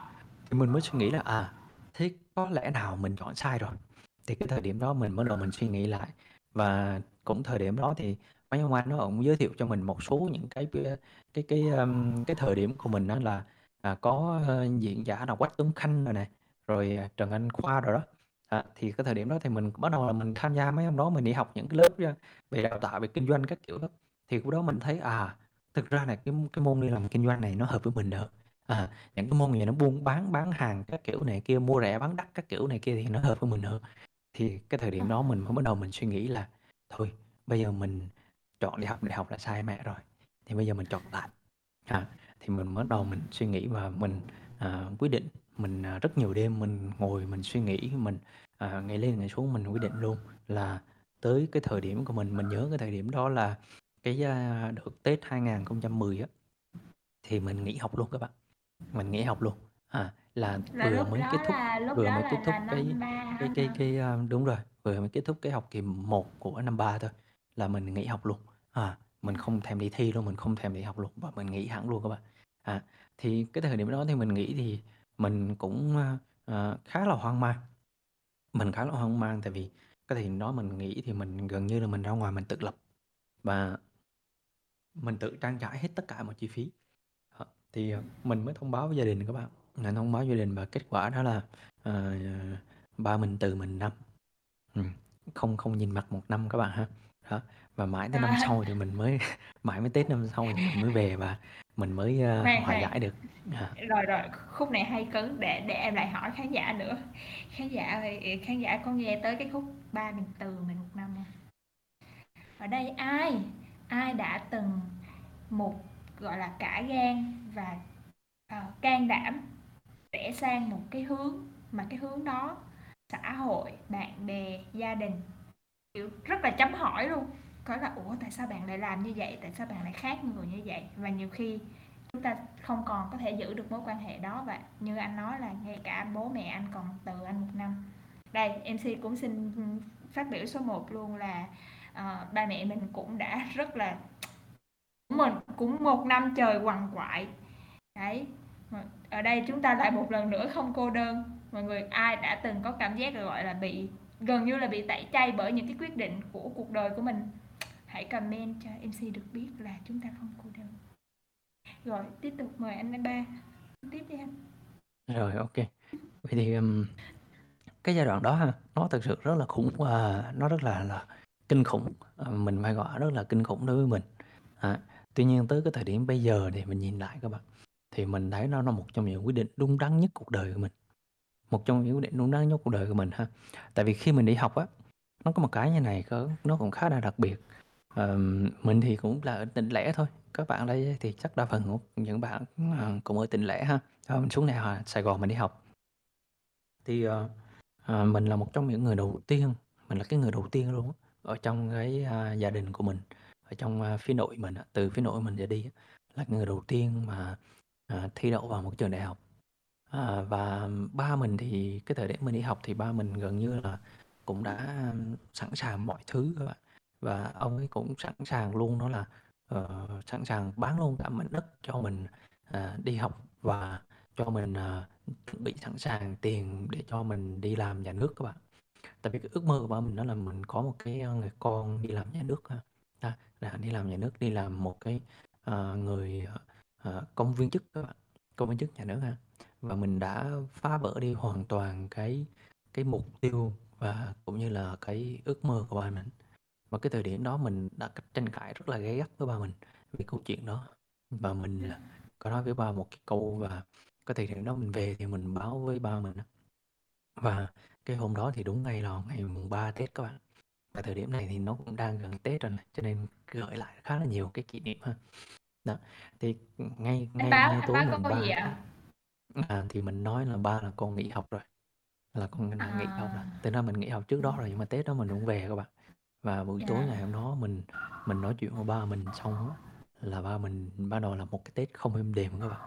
Thì mình mới suy nghĩ là, à, thế có lẽ nào mình chọn sai rồi. Thì cái thời điểm đó mình bắt đầu mình suy nghĩ lại. Và cũng thời điểm đó thì mấy ông anh nó cũng giới thiệu cho mình một số những cái cái cái, ờm, um, cái thời điểm của mình đó là, à, có, ờ, diễn giả là Quách Tuấn Khanh rồi nè, rồi, à, Trần Anh Khoa rồi đó. À, thì cái thời điểm đó thì mình bắt đầu là mình tham gia mấy ông đó, mình đi học những cái lớp, à, về đào tạo về kinh doanh các kiểu đó. Thì lúc đó mình thấy, à, thực ra là cái cái môn đi làm kinh doanh này nó hợp với mình hơn. À, những cái môn gì nó buôn bán, bán hàng các kiểu này kia, mua rẻ bán đắt các kiểu này kia thì nó hợp với mình hơn. Thì cái thời điểm đó mình mới bắt đầu mình suy nghĩ là thôi, bây giờ mình chọn đi học đại học là sai mẹ rồi, thì bây giờ mình chọn lại. À, thì mình bắt đầu mình suy nghĩ và mình, à, quyết định, mình, à, rất nhiều đêm mình ngồi mình suy nghĩ, mình, à, ngày lên ngày xuống mình quyết định luôn là tới cái thời điểm của mình, mình nhớ cái thời điểm đó là cái, a, đợt Tết 2010 á, thì mình nghỉ học luôn các bạn. Mình nghỉ học luôn. À, là Là vừa lúc mới đó kết thúc là lúc vừa đó mới là kết thúc là cái năm 3 cái cái ta? cái, a đúng rồi, vừa mới kết thúc cái học kỳ 1 của năm 3 thôi là mình nghỉ học luôn. À, mình không thèm đi thi luôn, mình không thèm đi học luôn và mình nghỉ hẳn luôn các bạn. À, thì cái thời điểm đó thì mình nghỉ thì mình cũng, a, ờ, khá là hoang mang. Mình khá là hoang mang tại vì cái thời điểm đó mình nghỉ thì mình gần như là mình ra ngoài mình tự lập và mình tự trang trải hết tất cả mọi chi phí. Đó, thì, ờ, mình mới thông báo với gia đình các bạn, mình thông báo gia đình và kết quả đó là, ờ, ba mình từ mình năm. Ừm, không không nhìn mặt 1 năm các bạn ha. Đó, và mãi tới năm À. sau thì mình mới (laughs) mãi mới Tết năm sau thì mình mới về và mình mới, Khoan, hòa giải được. À. Rồi, rồi, khúc này hay cấn, để để em lại hỏi khán giả nữa. Khán giả ơi, khán giả có nghe tới cái khúc ba mình từ mình 1 năm hông? Ở đây ai, ai đã từng một, gọi là, cả gan và, ờ, can đảm rẽ sang một cái hướng mà cái hướng đó xã hội, bạn bè, gia đình, kiểu, rất là chấm hỏi luôn. Có là "Ủa, tại sao bạn lại làm như vậy? Tại sao bạn lại khác người như vậy?" Và nhiều khi chúng ta không còn có thể giữ được mối quan hệ đó và như anh nói là ngay cả bố mẹ anh còn từ anh một năm. Đây, MC cũng xin, phát biểu số 1 luôn là, uh, ba mẹ mình cũng đã rất là mình cũng một năm trời quằn quại. Đấy, ở đây chúng ta lại một lần nữa không cô đơn. Mọi người ai đã từng có cảm giác, gọi là, bị gần như là bị tẩy chay bởi những cái quyết định của cuộc đời của mình, hãy comment cho MC được biết là chúng ta không cô đơn. Rồi, tiếp tục mời anh ba, tiếp đi anh. Rồi, ok. Vậy thì, um, cái giai đoạn đó ha, nó thực sự rất là khủng và nó rất là là kinh khủng, à, mình phải gọi rất là kinh khủng đối với mình. À, tuy nhiên tới cái thời điểm bây giờ thì mình nhìn lại các bạn, thì mình thấy nó là một trong những quyết định đúng đắn nhất cuộc đời của mình. Một trong những quyết định đúng đắn nhất cuộc đời của mình ha. Tại vì khi mình đi học á, nó có một cái như này cơ, nó cũng khá là đặc biệt. Ờm, mình thì cũng là ở tỉnh lẻ thôi, các bạn đây thì chắc đa phần của những bạn, ờ, cũng ở tỉnh lẻ ha, ờ, mình xuống này Hà Sài Gòn mình đi học. Thì, ờ, ờ, mình là một trong những người đầu tiên, mình là cái người đầu tiên luôn á, ở trong cái, a, gia đình của mình, ở trong, a, phía nội mình á, từ phía nội mình trở đi á, là người đầu tiên mà, à, thi đậu vào một trường đại học. À, và ba mình thì cái thời điểm mình đi học thì ba mình gần như là cũng đã sẵn sàng mọi thứ các bạn. Và ông ấy cũng sẵn sàng luôn đó là, uh, sẵn sàng bán luôn cả mảnh đất cho mình, uh, đi học và cho mình, uh, chuẩn bị sẵn sàng tiền để cho mình đi làm nhà nước các bạn. tại vì cái ước mơ của ba mình đó là mình có một cái, ờ, người con đi làm nhà nước ha, là đi làm nhà nước, đi làm một cái, uh, người, uh, công viên chức các bạn, công viên chức nhà nước ha. Và mình đã phá vỡ đi hoàn toàn cái cái mục tiêu và cũng như là cái ước mơ của ba mình. Và cái thời điểm đó mình đã tranh cãi rất là gay gắt với ba mình về câu chuyện đó. Và mình, có nói với ba một cái câu và cái thời điểm đó mình về thì mình báo với ba mình Và cái hôm đó thì đúng ngày là ngày mùng 3 Tết các bạn. Và thời điểm này thì nó cũng đang gần Tết rồi này, cho nên gợi lại khá là nhiều cái kỷ niệm ha. Đó, thì ngay ngay báo ngay tối báo mùng câu 3 gì Tết ạ? à, thì mình nói là ba là con nghỉ học rồi, là con đã nghỉ học rồi. À. Thực ra mình nghỉ học trước đó rồi nhưng mà Tết đó mình cũng về các bạn. Và buổi tối Dạ. ngày hôm đó mình mình nói chuyện với ba mình xong á, là ba mình ban đầu là một cái Tết không êm đềm các bạn.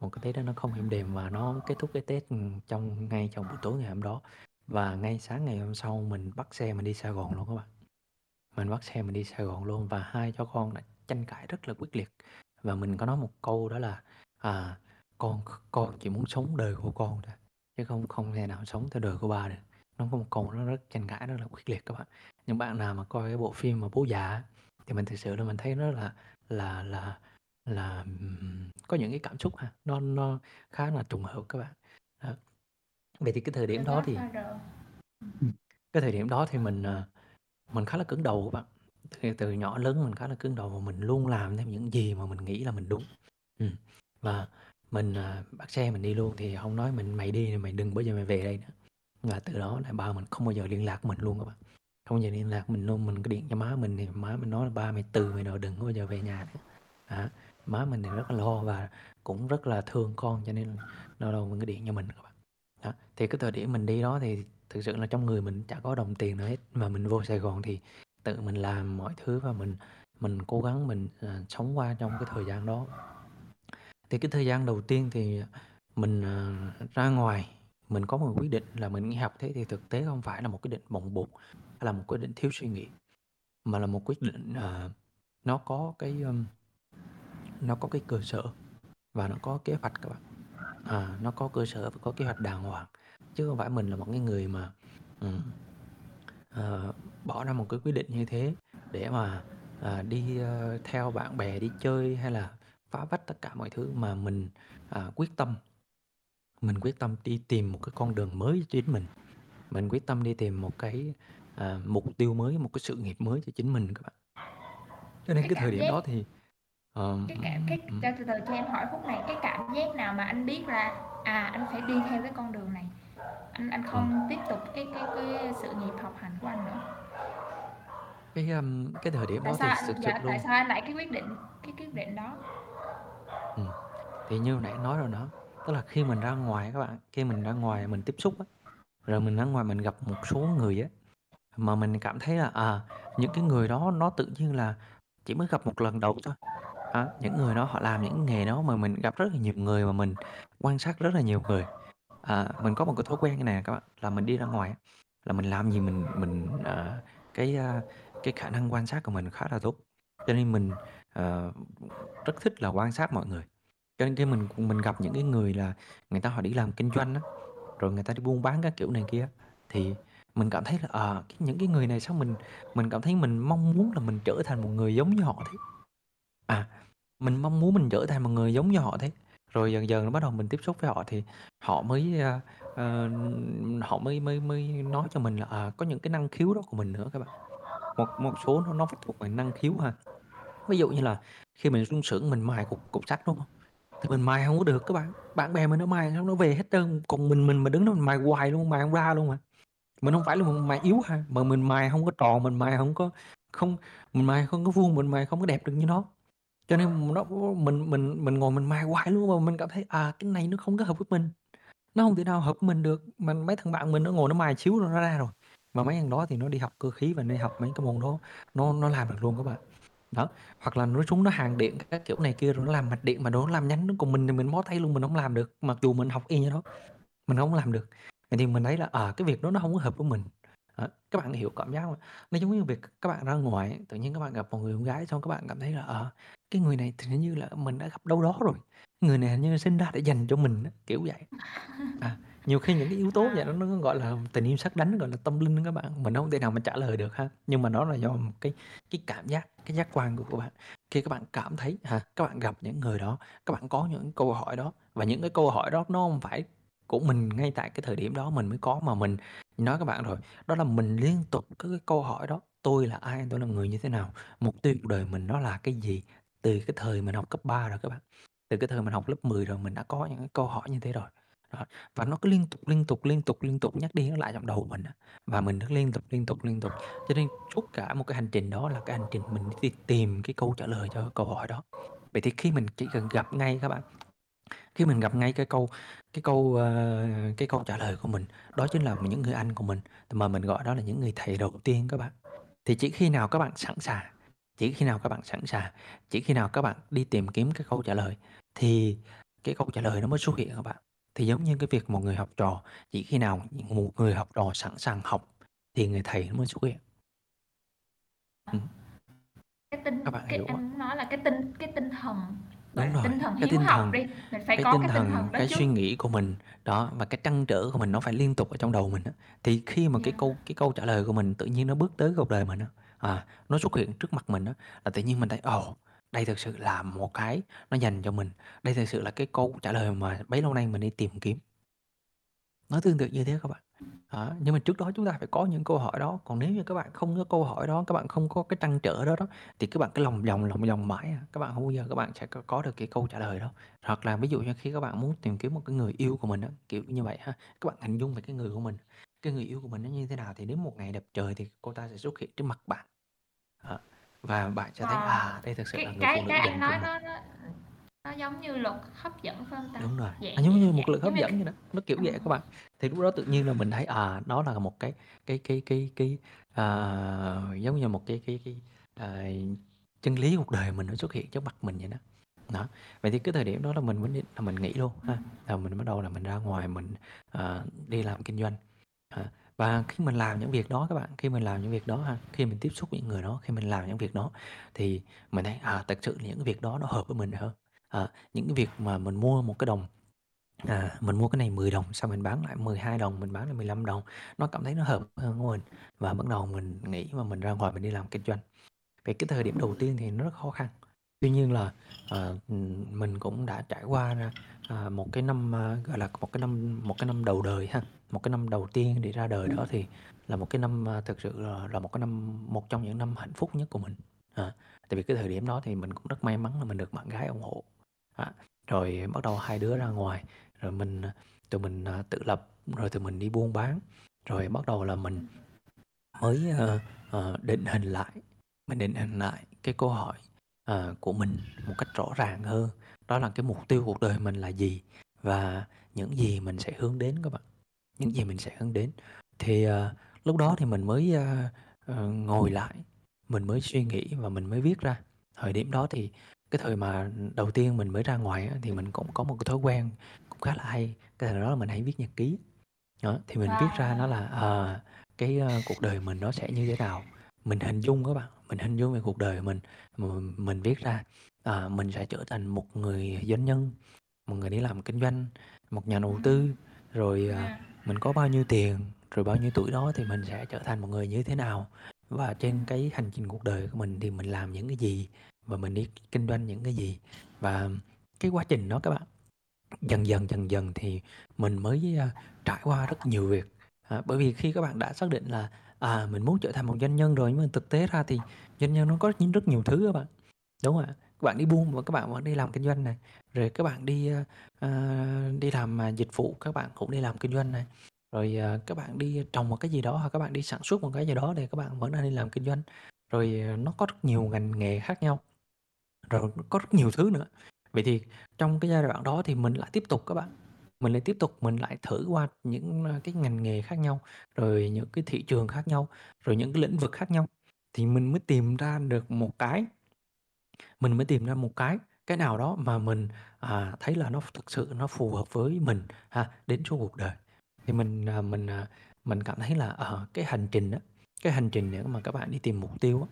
Một cái Tết đó nó không êm đềm và nó kết thúc cái Tết, trong ngay trong buổi tối ngày hôm đó. Và ngay sáng ngày hôm sau mình bắt xe mình đi Sài Gòn luôn các bạn. Mình bắt xe mình đi Sài Gòn luôn và hai cha con đã tranh cãi rất là quyết liệt. Và mình có nói một câu đó là à, con con chỉ muốn sống đời của con thôi chứ không không thể nào sống theo đời của ba được. Nó có một câu nó rất tranh cãi rất là quyết liệt các bạn. Những bạn nào mà coi cái bộ phim mà Bố Già thì mình thực sự là mình thấy nó là là là là có những cái cảm xúc ha, nó nó khá là trùng hợp các bạn. Đó. Vậy thì cái thời điểm đó thì cái thời điểm đó thì mình, ờ, mình khá là cứng đầu các bạn. Thì từ nhỏ lớn mình khá là cứng đầu và mình luôn làm theo những gì mà mình nghĩ là mình đúng. Ừm, và mình, à, bắt xe mình đi luôn thì ông nói mình "Mày đi thì mày đừng bao giờ mày về đây nữa." Và từ đó là ba mình không bao giờ liên lạc mình luôn các bạn. Không giờ liên lạc mình luôn, mình có điện cho má mình thì má mình nói là "Ba mày từ mày rồi đừng có bao giờ về nhà nữa." à, má mình thì rất là lo và cũng rất là thương con cho nên lâu đâu mình có điện cho mình các bạn. Đó, thì cái thời điểm mình đi đó thì thực sự là trong người mình chả có đồng tiền nào hết, mà mình vô Sài Gòn thì tự mình làm mọi thứ và mình mình cố gắng mình, à, sống qua trong cái thời gian đó. Thì cái thời gian đầu tiên thì mình, à, ra ngoài, mình có một quyết định là mình nghỉ học, thế thì thực tế không phải là một quyết định bồng bột hay là một quyết định thiếu suy nghĩ, mà là một quyết định, ờ, nó có cái, um, nó có cái cơ sở và nó có kế hoạch các bạn. À, nó có cơ sở và có kế hoạch đàng hoàng, chứ không phải mình là một cái người mà, ừm, uh, bỏ ra một cái quyết định như thế để mà, uh, đi, uh, theo bạn bè đi chơi hay là phá vách tất cả mọi thứ mà mình, uh, quyết tâm. Mình quyết tâm đi tìm một cái con đường mới cho chính mình. Mình quyết tâm đi tìm một cái, à, mục tiêu mới, một cái sự nghiệp mới cho chính mình các bạn. Cho nên Cái cái thời điểm giác đó thì, ờm, cái cảm cái cho từ từ cho em hỏi khúc này, cái cảm giác nào mà anh biết là, à, anh phải đi theo cái con đường này, anh anh không tiếp tục cái cái cái sự nghiệp học hành của anh nữa? Cái, ưm, cái thời điểm Tại đó sao thì sự dạ, tại luôn sao anh lại cái quyết định cái quyết định đó? Ừm, thì như nãy nói rồi đó, tức là khi mình ra ngoài các bạn, khi mình ra ngoài mình tiếp xúc á, rồi mình ra ngoài mình gặp một số người á, mà mình cảm thấy là, à, những cái người đó nó tự nhiên là chỉ mới gặp một lần đầu thôi. Á, những người đó họ làm những nghề đó mà mình gặp rất là nhiều người mà mình quan sát rất là nhiều người. À, mình có một cái thói quen như này nè các bạn, là mình đi ra ngoài á, là mình làm gì mình mình, à, cái, a, cái khả năng quan sát của mình khá là tốt, cho nên mình, ờ, rất thích là quan sát mọi người. Cho nên cái mình mình gặp những cái người là người ta họ đi làm kinh doanh á, rồi người ta đi buôn bán các kiểu này kia á, thì mình cảm thấy là, ờ, cái những cái người này sao mình mình cảm thấy mình mong muốn là mình trở thành một người giống như họ thế. À, mình mong muốn mình trở thành một người giống như họ thế. Rồi dần dần bắt đầu mình tiếp xúc với họ thì họ mới, a, ờ, họ mới mới mới nói cho mình là, à, có những cái năng khiếu đó của mình nữa các bạn. Một một số nó nó thuộc về năng khiếu ha. Ví dụ như là khi mình xuống sướng mình mài cục cục sắt, đúng không Thì mình mài không có được các bạn, bạn bè mình nó mài xong nó về hết trơn, còn mình mình mà đứng đó mình mài hoài luôn, mài không ra luôn mà. Mình không phải là mình mài yếu ha, mà mình mài không có tròn, mình mài không có không mình mài không có vuông, mình mài không có đẹp được như nó. Cho nên nó mình mình mình ngồi mình mài hoài luôn mà mình cảm thấy, à, cái này nó không có hợp với mình, nó không thể nào hợp với mình được, mà mấy thằng bạn mình nó ngồi nó mài xíu rồi nó ra rồi. Mà mấy thằng đó thì nó đi học cơ khí và nó đi học mấy cái môn đó nó nó làm được luôn các bạn. Đó, hoặc là nó xuống nó hàng điện các kiểu này kia rồi nó làm mạch điện mà nó làm nhánh nó còn mình thì mình bó tay luôn, mình không làm được, mặc dù mình học y như đó, mình không làm được. Vậy thì mình thấy là, à, cái việc đó nó không có hợp với mình. à, các bạn hiểu cảm giác không? Nó giống như việc các bạn ra ngoài, tự nhiên các bạn gặp một người con gái xong các bạn cảm thấy là, à, cái người này thì hình như là mình đã gặp đâu đó rồi, người này hình như sinh ra để dành cho mình á, kiểu vậy. À, nhiều khi những cái yếu tố vậy nó nó gọi là tình yêu sắc đánh gọi là tâm linh đó các bạn mình không thể nào mà trả lời được ha nhưng mà nó là do một cái cái cảm giác cái giác quan của các bạn khi các bạn cảm thấy ha các bạn gặp những người đó các bạn có những câu hỏi đó và những cái câu hỏi đó nó không phải của mình ngay tại cái thời điểm đó mình mới có mà mình nói các bạn rồi. Đó là mình liên tục có cái câu hỏi đó, tôi là ai? Tôi là người như thế nào? Mục tiêu cuộc đời mình nó là cái gì? Từ cái thời mình học cấp 3 rồi các bạn. Từ cái thời mình học lớp 10 rồi mình đã có những cái câu hỏi như thế rồi. Đó. và nó cứ liên tục liên tục liên tục liên tục nhắc đi nhắc lại trong đầu mình và mình cứ liên tục liên tục liên tục. Cho nên suốt cả một cái hành trình đó là cái hành trình mình đi tìm cái câu trả lời cho câu hỏi đó. Vậy thì khi mình chỉ cần gặp ngay các bạn khi mình gặp ngay cái câu cái câu uh, cái câu trả lời của mình đó chính là những người anh của mình. Mà mình gọi đó là những người thầy đầu tiên các bạn. Thì chỉ khi nào các bạn sẵn sàng chỉ khi nào các bạn sẵn sàng chỉ khi nào các bạn đi tìm kiếm cái câu trả lời thì cái câu trả lời nó mới xuất hiện các bạn. Thì giống như cái việc một người học trò chỉ khi nào một người học trò sẵn sàng học thì người thầy nó mới xuất hiện. Cái tinh các bạn cái hiểu không? anh nói là cái tinh cái tinh thần đúng rồi tinh thần cái tinh thần đi mình phải cái có tinh cái tinh thần thần đó cái trước suy nghĩ của mình đó và cái trăn trở của mình nó phải liên tục ở trong đầu mình á. thì khi mà cái Dạ. câu cái câu trả lời của mình tự nhiên nó bước tới cuộc đời mình á, à, nó xuất hiện trước mặt mình á, là tự nhiên mình thấy ồ đây thực sự là một cái nó dành cho mình đây thực sự là cái câu trả lời mà bấy lâu nay mình đi tìm kiếm nó tương tự như thế các bạn đó. nhưng mà trước đó chúng ta phải có những câu hỏi đó còn nếu như các bạn không có câu hỏi đó các bạn không có cái trăn trở đó đó thì các bạn cứ lòng vòng lòng vòng mãi à. các bạn không bao giờ các bạn sẽ có, được cái câu trả lời đó hoặc là ví dụ như khi các bạn muốn tìm kiếm một cái người yêu của mình đó, kiểu như vậy ha các bạn hình dung về cái người của mình cái người yêu của mình nó như thế nào thì đến một ngày đẹp trời thì cô ta sẽ xuất hiện trước mặt bạn đó. và bạn sẽ thấy Wow. à đây thực sự cái là người cái phụ nữ cái dành nói nó nó nó giống như luật hấp dẫn phải không ta? Đúng rồi. Dạng- à, giống như một lực hấp như dẫn vậy đó. Nó kiểu vậy các bạn. Thì lúc đó tự nhiên là mình thấy à nó là một cái cái cái cái cái à, giống như một cái cái cái à, chân lý cuộc đời mình nó xuất hiện trước mặt mình vậy đó. Đó. Vậy thì cái thời điểm đó là mình mới là mình nghĩ luôn ha. Là mình bắt đầu là mình ra ngoài mình à, đi làm kinh doanh. À, và khi mình làm những việc đó các bạn khi mình làm những việc đó ha khi mình tiếp xúc với những người đó khi mình làm những việc đó thì mình thấy à thật sự những cái việc đó nó hợp với mình hơn à, những cái việc mà mình mua một cái đồng à, mình mua cái này 10 đồng xong mình bán lại 12 đồng mình bán lại 15 đồng nó cảm thấy nó hợp hơn của mình. Và bắt đầu mình nghĩ mà mình ra ngoài mình đi làm kinh doanh. Về cái thời điểm đầu tiên thì nó rất khó khăn. Tuy nhiên là à, mình cũng đã trải qua à, một cái năm à, gọi là một cái năm một cái năm đầu đời ha một cái năm đầu tiên để ra đời đó thì là một cái năm à, thực sự là, là một cái năm một trong những năm hạnh phúc nhất của mình. À, tại vì cái thời điểm đó thì mình cũng rất may mắn là mình được bạn gái ủng hộ à, rồi bắt đầu hai đứa ra ngoài rồi mình à, tụi mình à, tự lập rồi tụi mình đi buôn bán. Rồi bắt đầu là mình mới uh, uh, định hình lại mình định hình lại cái câu hỏi uh, của mình một cách rõ ràng hơn. Đó là cái mục tiêu cuộc đời mình là gì và những gì mình sẽ hướng đến các bạn. Những gì mình sẽ hướng đến. Thì uh, lúc đó thì mình mới uh, uh, ngồi lại mình mới suy nghĩ và mình mới viết ra. Thời điểm đó thì cái thời mà đầu tiên mình mới ra ngoài á, thì mình cũng có một cái thói quen cũng khá là hay. Cái thời đó là mình hay viết nhật ký. Đó thì mình viết ra nó là à, cái uh, cuộc đời mình nó sẽ như thế nào. Mình hình dung các bạn mình hình dung về cuộc đời mình. Mình, mình viết ra à, mình sẽ trở thành một người doanh nhân một người đi làm kinh doanh một nhà đầu tư rồi à, mình có bao nhiêu tiền rồi bao nhiêu tuổi đó thì mình sẽ trở thành một người như thế nào. Và trên cái hành trình cuộc đời của mình thì mình làm những cái gì và mình đi kinh doanh những cái gì. Và cái quá trình đó các bạn dần dần dần dần thì mình mới uh, trải qua rất nhiều việc. À, bởi vì khi các bạn đã xác định là à mình muốn trở thành một doanh nhân rồi nhưng mà thực tế ra thì doanh nhân nó có rất, rất nhiều thứ các bạn. Đúng không ạ? Các bạn đi buôn và các bạn vẫn đi làm kinh doanh này. Rồi các bạn đi uh, đi làm uh, dịch vụ các bạn cũng đi làm kinh doanh này. Rồi uh, các bạn đi trồng một cái gì đó hoặc các bạn đi sản xuất một cái gì đó thì các bạn vẫn đang đi làm kinh doanh. Rồi uh, nó có rất nhiều ngành nghề khác nhau rồi có rất nhiều thứ nữa. Vậy thì trong cái giai đoạn đó thì mình lại tiếp tục các bạn. Mình lại tiếp tục mình lại thử qua những ờ, cái ngành nghề khác nhau rồi những cái thị trường khác nhau rồi những cái lĩnh vực khác nhau. Thì mình mới tìm ra được một cái mình mới tìm ra một cái cái nào đó mà mình à, thấy là nó thực sự nó phù hợp với mình ha đến số cuộc đời. Thì mình à, mình à, mình cảm thấy là ở à, cái hành trình đó cái hành trình để mà các bạn đi tìm mục tiêu đó,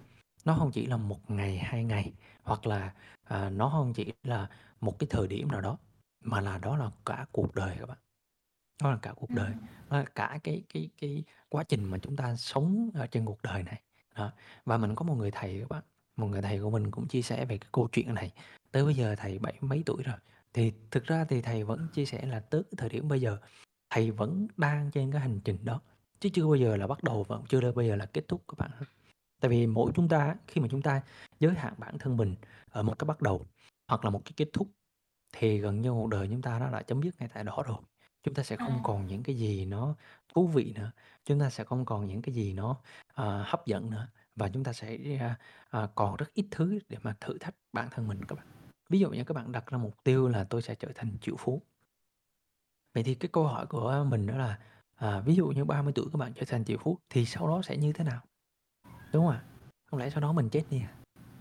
nó không chỉ là một ngày hai ngày hoặc là à, nó không chỉ là một cái thời điểm nào đó mà là đó là cả cuộc đời các bạn. Đó là cả cuộc đời, đó là cả cái cái cái quá trình mà chúng ta sống ở trên cuộc đời này. Đó, và mình có một người thầy các bạn, một người thầy của mình cũng chia sẻ về cái câu chuyện này. Tới bây giờ thầy bảy mấy tuổi rồi, thì thực ra thì thầy vẫn chia sẻ là tới cái thời điểm bây giờ thầy vẫn đang trên cái hành trình đó, chứ chưa bao giờ là bắt đầu và chưa bao giờ là kết thúc các bạn Tại vì mỗi chúng ta khi mà chúng ta giới hạn bản thân mình ở một cái bắt đầu hoặc là một cái kết thúc thì gần như cuộc đời chúng ta nó đã chấm dứt ngay tại đó rồi. Chúng ta sẽ không À. còn những cái gì nó thú vị nữa, chúng ta sẽ không còn những cái gì nó, ờ, hấp dẫn nữa và chúng ta sẽ, à, còn rất ít thứ để mà thử thách bản thân mình các bạn. Ví dụ như các bạn đặt ra mục tiêu là tôi sẽ trở thành triệu phú. Vậy thì cái câu hỏi của mình đó là, à, ví dụ như 30 tuổi các bạn trở thành triệu phú thì sau đó sẽ như thế nào? Đúng không ạ? Không lẽ sau đó mình chết đi à?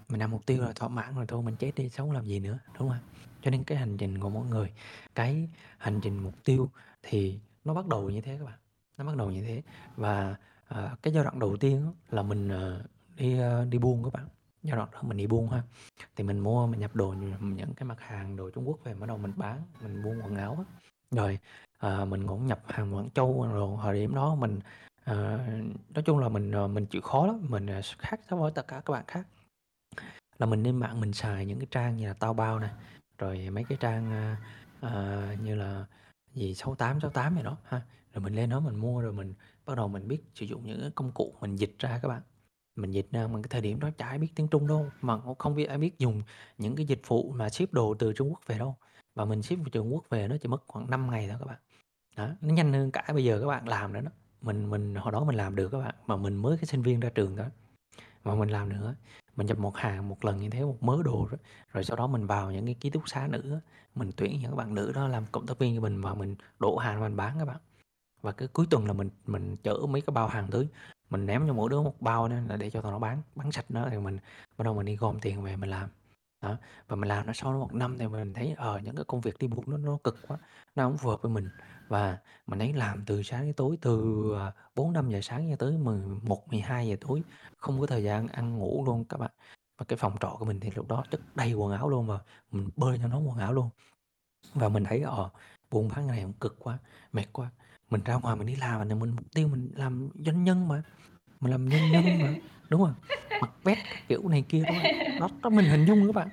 Mình đặt mục tiêu là thỏa mãn rồi thôi mình chết đi, sống làm gì nữa, đúng không ạ? Cho nên cái hành trình của mỗi người, cái hành trình mục tiêu thì nó bắt đầu như thế các bạn, nó bắt đầu như thế. Và, à, cái giai đoạn đầu tiên là mình, ờ, đi, ơ, đi buôn các bạn, giai đoạn đó mình đi buôn ha. Thì mình mua mình nhập đồ những cái mặt hàng đồ Trung Quốc về bắt đầu mình bán, mình buôn quần áo á. Rồi, ờ, mình cũng nhập hàng Quảng Châu rồi thời điểm đó mình, ờ, nói chung là mình, ờ, mình chịu khó lắm, mình, ờ, khác so với tất cả các bạn khác. Là mình lên mạng mình xài những cái trang như là Taobao nè, rồi mấy cái trang, a, ờ, như là gì 6868 gì đó ha. Rồi mình lên đó mình mua rồi mình bắt đầu mình biết sử dụng những cái công cụ mình dịch ra các bạn. Mình dịch ra mà cái thời điểm đó chả ai biết tiếng Trung đâu, mà cũng không biết ai biết dùng những cái dịch vụ mà ship đồ từ Trung Quốc về đâu. Và mình ship từ Trung Quốc về nó chỉ mất khoảng 5 ngày thôi các bạn. Đó, nó nhanh hơn cả bây giờ các bạn làm nữa đó. Mình mình hồi đó mình làm được các bạn, mà mình mới cái sinh viên ra trường đó, mà mình làm nữa. Mình nhập một hàng một lần như thế, một mớ đồ đó, rồi sau đó mình vào những cái ký túc xá nữ mình tuyển những bạn nữ đó làm cộng tác viên cho mình và mình đổ hàng mình bán các bạn. Và cái cuối tuần là mình mình chở mấy cái bao hàng tới, mình ném cho mỗi đứa một bao nên là để cho tụi nó bán, bán sạch nó thì mình bắt đầu mình đi gom tiền về mình làm. Đó, và mình làm nó sau đó 1 năm thì mình thấy, ờ, những cái công việc đi buộc nó nó cực quá, nó hổng phù hợp với mình. Và mình thấy làm từ sáng đến tối, từ, ờ, à, 4-5 giờ sáng cho tới 11-12 giờ tối, không có thời gian ăn ngủ luôn các bạn. Và cái phòng trọ của mình thì lúc đó chất đầy quần áo luôn và mình bơi trong đống quần áo luôn. Và mình thấy, ờ, buôn bán này cũng cực quá, mệt quá. Mình ra ngoài mình đi làm thì mình mục tiêu mình làm doanh nhân mà, mình làm doanh nhân mà, đúng hông? Mặc vest các kiểu này kia, đúng hông? Đó, đó mình hình dung các bạn.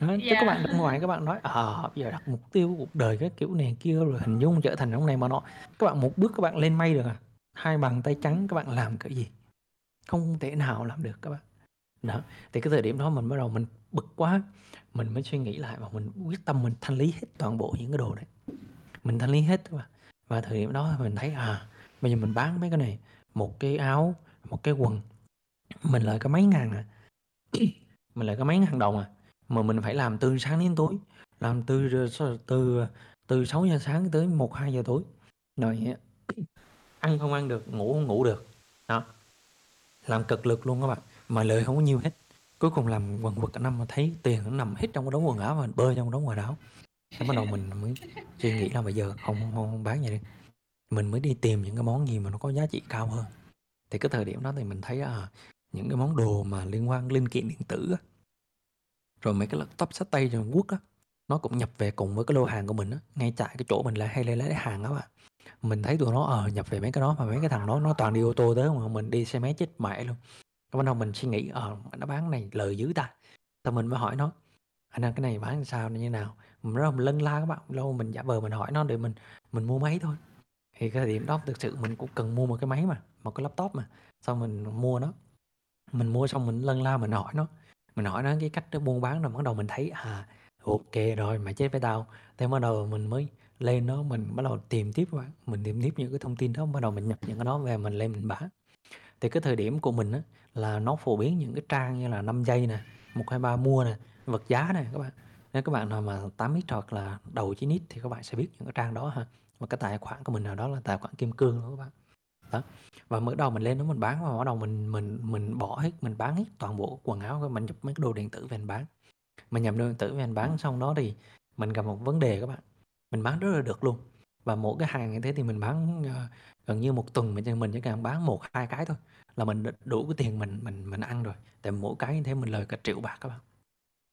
Đó, chứ các Yeah. bạn bên ngoài các bạn nói, ờ, bây giờ đặt mục tiêu cuộc đời các kiểu này kia rồi hình dung trở thành ông này mà nọ. Các bạn một bước các bạn lên mây được à? Hai bàn tay trắng các bạn làm cái gì? Không thể nào làm được các bạn. Đó, thì cái thời điểm đó mình bắt đầu mình bực quá, mình mới suy nghĩ lại và mình quyết tâm mình thanh lý hết toàn bộ những cái đồ đấy. Mình thanh lý hết các bạn. Và thời điểm đó mình thấy, à, bây giờ mình bán mấy cái này, một cái áo, một cái quần, mình lợi có mấy ngàn à. Mình lợi có mấy ngàn đồng à, mà mình phải làm từ sáng đến tối, làm từ từ từ 6 giờ sáng tới 1-2 giờ tối. Rồi (clears throat) ăn không ăn được, ngủ không ngủ được. Đó. Làm cực lực luôn các bạn, mà lợi không có nhiều hết. Cuối cùng làm quần quật cả năm mà thấy tiền nó nằm hết trong cái đống quần áo và bơi trong đống quần áo. Thế bắt đầu mình mới suy nghĩ là bây giờ không không không bán vậy đi. Mình mới đi tìm những cái món gì mà nó có giá trị cao hơn. Thì cái thời điểm đó thì mình thấy, à, những cái món đồ mà liên quan linh kiện điện tử á. Rồi mấy cái laptop sách tay Trung Quốc á, nó cũng nhập về cùng với cái lô hàng của mình á, ngay tại cái chỗ mình là hay lấy lấy hàng đó bạn. Mình thấy tụi nó, ờ, nhập về mấy cái đó mà mấy cái thằng đó nó toàn đi ô tô tới mà mình đi xe máy chết mẹ luôn. Cái bắt đầu mình suy nghĩ, ờ, nó bán này lời dữ ta. thì mình mới hỏi nó, "Anh ơi cái này bán sao, như nào?" Mình rất mình lân la các bạn, lâu mình giả vờ mình hỏi nó để mình mình mua máy thôi. Thì cái thời điểm đó thực sự mình cũng cần mua một cái máy mà, một cái laptop mà, xong mình mua nó. Mình mua xong mình lân la mình hỏi nó, mình hỏi nó cái cách nó buôn bán rồi bắt đầu mình thấy, à, ok rồi, mà chết với tao. Thế bắt đầu mình mới lên nó, mình bắt đầu tìm tiếp các bạn, mình tìm tiếp những cái thông tin đó, bắt đầu mình nhập những cái đó về mình lên mình bán. Thì cái thời điểm của mình á là nó phổ biến những cái trang như là 5 giây nè, 123 mua nè, vật giá nè các bạn. Nếu các bạn nào mà 8X hoặc là đầu 9 ít thì các bạn sẽ biết những cái trang đó ha. Và cái tài khoản của mình nào đó là tài khoản kim cương đó các bạn. Đó, và mới đầu mình lên đó mình bán và bắt đầu mình mình mình bỏ hết, mình bán hết toàn bộ quần áo, mình nhập mấy cái đồ điện tử về mình bán. Mình nhập đồ điện tử về mình bán xong đó thì mình gặp một vấn đề các bạn, mình bán rất là được luôn. Và mỗi cái hàng như thế thì mình bán, ờ, gần như 1 tuần mình mình chỉ cần bán 1-2 cái thôi là mình đủ cái tiền mình mình mình ăn rồi, tại mỗi cái như thế mình lời cả 1.000.000 bạc các bạn.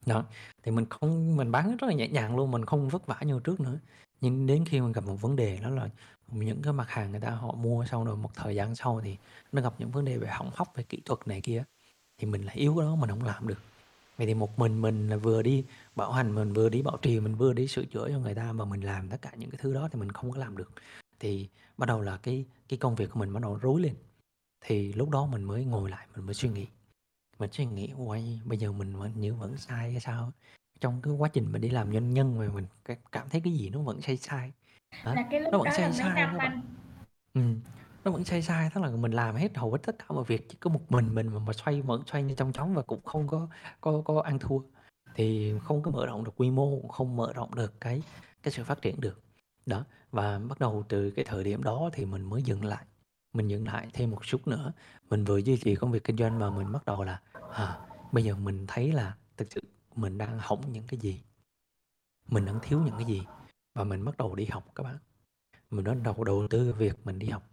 Đó, thì mình không mình bán rất là nhẹ nhàng luôn, mình không vất vả như trước nữa. Nhưng đến khi mình gặp một vấn đề đó là những cái mặt hàng người ta họ mua xong rồi một thời gian sau thì nó gặp những vấn đề về hỏng hóc về kỹ thuật này kia thì mình lại yếu cái đó mình không làm được. Vậy thì một mình mình là vừa đi bảo hành, mình vừa đi bảo trì, mình vừa đi sửa chữa cho người ta mà mình làm tất cả những cái thứ đó thì mình không có làm được. Thì bắt đầu là cái cái công việc của mình bắt đầu rối lên. Thì lúc đó mình mới ngồi lại mình mới suy nghĩ. Mình suy nghĩ quay bây giờ mình vẫn như vẫn sai hay sao? Trong cái quá trình mình đi làm doanh nhân mà mình cảm thấy cái gì nó vẫn sai sai. Đó. Là cái lúc nó vẫn đó sai là mấy sai các bạn. anh? Ừm, nó vẫn sai sai, tức là mình làm hết hầu hết tất cả mọi việc chỉ có một mình mình mà mà xoay vẫn xoay như trong chóng và cũng không có có có ăn thua. Thì không có mở rộng được quy mô, không mở rộng được cái cái sự phát triển được. Đó, và bắt đầu từ cái thời điểm đó thì mình mới dừng lại. Mình dừng lại thêm một chút nữa, mình vừa duy trì công việc kinh doanh mà mình bắt đầu là, à, bây giờ mình thấy là thực sự mình đang hỏng những cái gì. Mình đang thiếu những cái gì và mình bắt đầu đi học các bạn. Mình bắt đầu đầu tư việc mình đi học.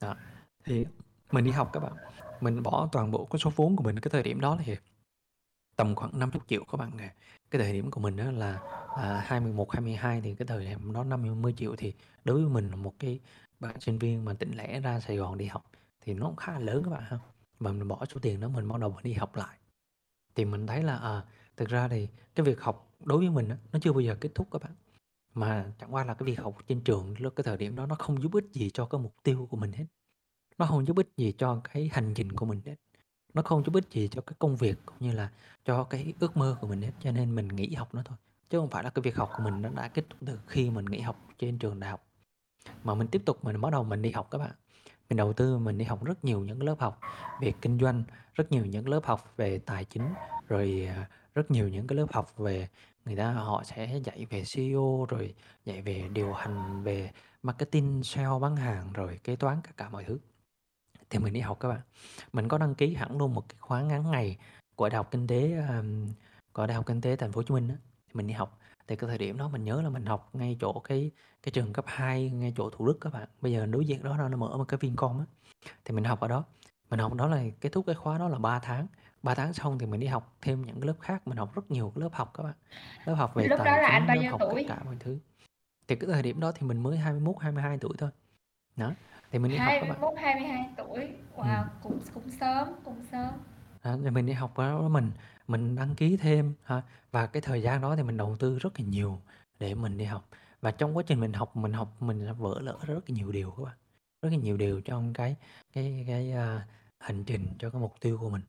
Đó, thì mình đi học các bạn, mình bỏ toàn bộ cái số vốn của mình cái thời điểm đó thì tầm khoảng 50 triệu các bạn nè. Cái thời điểm của mình đó là à, 21, 22 thì cái thời điểm đó 50 triệu thì đối với mình là một cái bạn sinh viên mà tỉnh lẻ ra Sài Gòn đi học thì nó cũng khá là lớn các bạn ha. Mà mình bỏ số tiền đó mình bắt đầu mình đi học lại. Thì mình thấy là à, thực ra thì cái việc học đối với mình đó, nó chưa bao giờ kết thúc các bạn. Mà chẳng qua là cái việc học trên trường lúc cái thời điểm đó nó không giúp ích gì cho cái mục tiêu của mình hết. Nó không giúp ích gì cho cái hành trình của mình hết. Nó không giúp ích gì cho cái công việc cũng như là cho cái ước mơ của mình hết. Cho nên mình nghỉ học nó thôi. Chứ không phải là cái việc học của mình nó đã kết thúc từ khi mình nghỉ học trên trường đại học. Mà mình tiếp tục mình bắt đầu mình đi học các bạn. Mình đầu tư mình đi học rất nhiều những lớp học về kinh doanh, rất nhiều những lớp học về tài chính, rồi à, rất nhiều những cái lớp học về người ta họ sẽ dạy về SEO rồi dạy về điều hành về marketing, sale bán hàng rồi kế toán tất cả mọi thứ. Thì mình đi học các bạn. Mình có đăng ký hẳn luôn một cái khóa ngắn ngày của Đại học Kinh tế um, của Đại học Kinh tế Thành phố Hồ Chí Minh đó. Thì mình đi học. Thì cái thời điểm đó mình nhớ là mình học ngay chỗ cái cái trường cấp 2 ngay chỗ Thủ Đức các bạn. Bây giờ đối diện đó nó mở một cái Vincom á. Thì mình học ở đó. Mình học đó là kết thúc cái khóa đó là 3 tháng. 3 tháng xong thì mình đi học thêm những cái lớp khác, mình học rất nhiều cái lớp học các bạn. Lớp học về Lúc đó tài là anh chính, bao lớp nhiêu học tất tuổi? cả mọi thứ. Thì cái thời điểm đó thì mình mới 21, 22 tuổi thôi. Đó, thì mình đi học các bạn. 21, 22 tuổi. Wow, Ừm. cũng cũng sớm, cũng sớm. Đó, thì mình đi học đó mình mình đăng ký thêm ha. Và cái thời gian đó thì mình đầu tư rất là nhiều để mình đi học. Và trong quá trình mình học, mình học mình đã vỡ lỡ rất là nhiều điều các bạn. Rất là nhiều điều trong cái cái cái, a, hành trình cho cái mục tiêu của mình.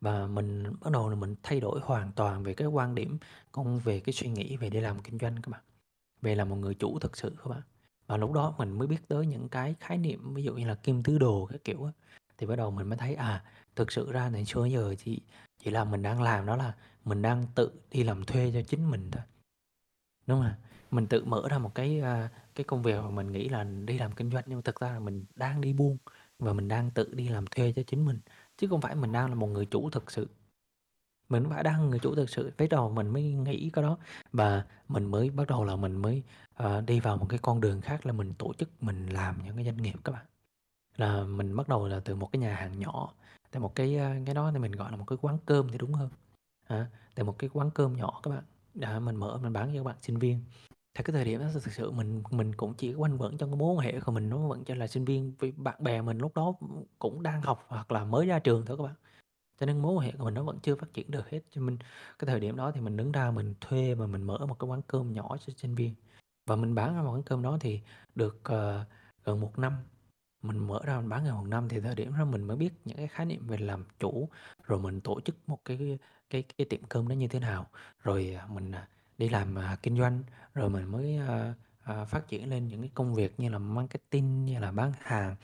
Và mình bắt đầu là mình thay đổi hoàn toàn về cái quan điểm, cũng về cái suy nghĩ về đi làm kinh doanh các bạn. Về là một người chủ thực sự các bạn. Và lúc đó mình mới biết tới những cái khái niệm ví dụ như là kim tứ đồ cái kiểu á. Thì bắt đầu mình mới thấy à, thực sự ra này xưa giờ chỉ chỉ là mình đang làm đó là mình đang tự đi làm thuê cho chính mình thôi. Đúng không? Mình tự mở ra một cái, à, cái công việc mà mình nghĩ là đi làm kinh doanh nhưng thực ra là mình đang đi buôn và mình đang tự đi làm thuê cho chính mình, chứ không phải mình đang là một người chủ thực sự. Mình phải đang người chủ thực sự, bắt đầu mình mới nghĩ cái đó và mình mới bắt đầu là mình mới, uh, đi vào một cái con đường khác là mình tổ chức mình làm những cái doanh nghiệp các bạn. Là mình bắt đầu là từ một cái nhà hàng nhỏ, từ một cái, ờ, cái đó thì mình gọi là một cái quán cơm thì đúng hơn. à, từ một cái quán cơm nhỏ các bạn, đã mình mở mình bán cho các bạn sinh viên. Thì cái thời điểm đó thực sự mình mình cũng chỉ quanh quẩn trong cái mối quan hệ của mình nó vẫn chỉ là sinh viên với bạn bè mình lúc đó cũng đang học hoặc là mới ra trường thôi các bạn. Cho nên mối quan hệ của mình nó vẫn chưa phát triển được hết. Cho mình cái thời điểm đó thì mình đứng ra mình thuê và mình mở một cái quán cơm nhỏ cho sinh viên. Và mình bán cái quán cơm đó thì được, ờ, gần một năm. Mình mở ra mình bán gần một năm thì thời điểm đó mình mới biết những cái khái niệm về làm chủ, rồi mình tổ chức một cái cái cái tiệm cơm đó như thế nào. Rồi, à, mình, à, đi làm, uh, kinh doanh, rồi mình mới, uh, uh, phát triển lên những cái công việc như là marketing, như là bán hàng,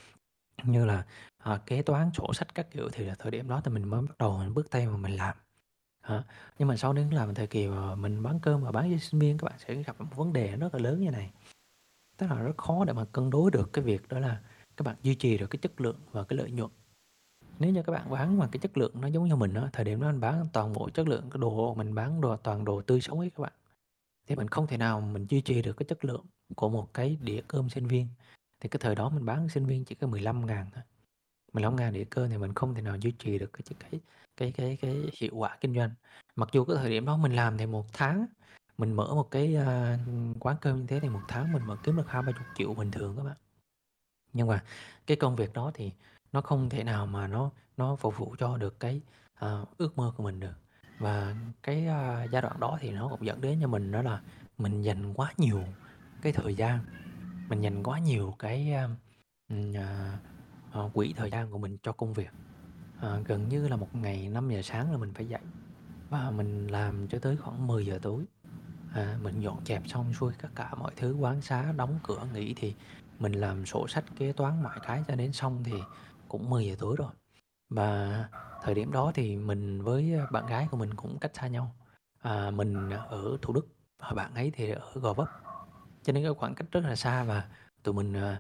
như là, uh, kế toán, sổ sách các kiểu thì là thời điểm đó thì mình mới bắt đầu mình bước tay mà mình làm. Đó, nhưng mà sau đến làm thời kỳ mà mình bán cơm và bán cho sinh viên các bạn sẽ gặp một vấn đề rất là lớn như này. Tức là rất khó để mà cân đối được cái việc đó là các bạn duy trì được cái chất lượng và cái lợi nhuận. Nếu như các bạn bán mà cái chất lượng nó giống như mình đó thời điểm đó mình bán toàn bộ chất lượng cái đồ mình bán đồ toàn đồ tươi sống ấy các bạn. Thì mình không thể nào mình duy trì được cái chất lượng của một cái đĩa cơm sinh viên. Thì cái thời đó mình bán sinh viên chỉ có 15 ngàn thôi. 15 ngàn đĩa cơm thì mình không thể nào duy trì được cái cái cái cái cái hiệu quả kinh doanh. Mặc dù cái thời điểm đó mình làm thì một tháng mình mở một cái, uh, quán cơm như thế thì một tháng mình mở kiếm được hai ba chục triệu bình thường các bạn. Nhưng mà cái công việc đó thì nó không thể nào mà nó nó phục vụ cho được cái, uh, ước mơ của mình được. Và cái, a, giai đoạn đó thì nó cũng dẫn đến cho mình đó là mình dành quá nhiều cái thời gian, mình dành quá nhiều cái, a, ừm, à, ờ, quỹ thời gian của mình cho công việc. Ờ, gần như là một ngày năm giờ sáng là mình phải dậy và mình làm cho tới khoảng mười giờ tối. À, mình dọn dẹp xong xuôi tất cả mọi thứ, quán xá đóng cửa nghỉ thì mình làm sổ sách kế toán mọi cái cho đến xong thì cũng mười giờ tối rồi. Và thời điểm đó thì mình với, ờ, bạn gái của mình cũng cách xa nhau. À, mình ở Thủ Đức và bạn ấy thì ở Gò Vấp. Cho nên cái khoảng cách rất là xa và tụi mình, ờ,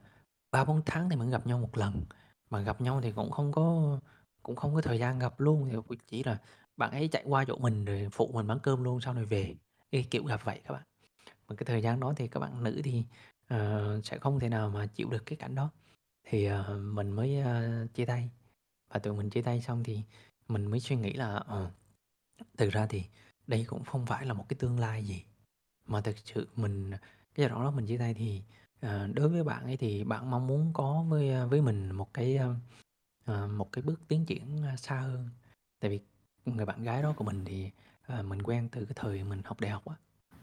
ba bốn tháng thì mới gặp nhau một lần. Mà gặp nhau thì cũng không có cũng không có thời gian gặp luôn, thì chỉ là bạn ấy chạy qua chỗ mình rồi phụ mình bán cơm luôn sau này về, cái kiểu gặp vậy các bạn. Mà cái thời gian đó thì các bạn nữ thì, uh, sẽ không thể nào mà chịu được cái cảnh đó. Thì, uh, mình mới, uh, chia tay. Và tụi mình chia tay xong thì mình mới suy nghĩ là, ờ, thực ra thì đây cũng không phải là một cái tương lai gì, mà thực sự mình cái giai đoạn đó mình chia tay thì, ờ, đối với bạn ấy thì bạn mong muốn có với, ờ, với mình một cái, a, một cái bước tiến triển, xa hơn. Tại vì người bạn gái đó của mình thì, ờ, mình quen từ cái thời mình học đại học á,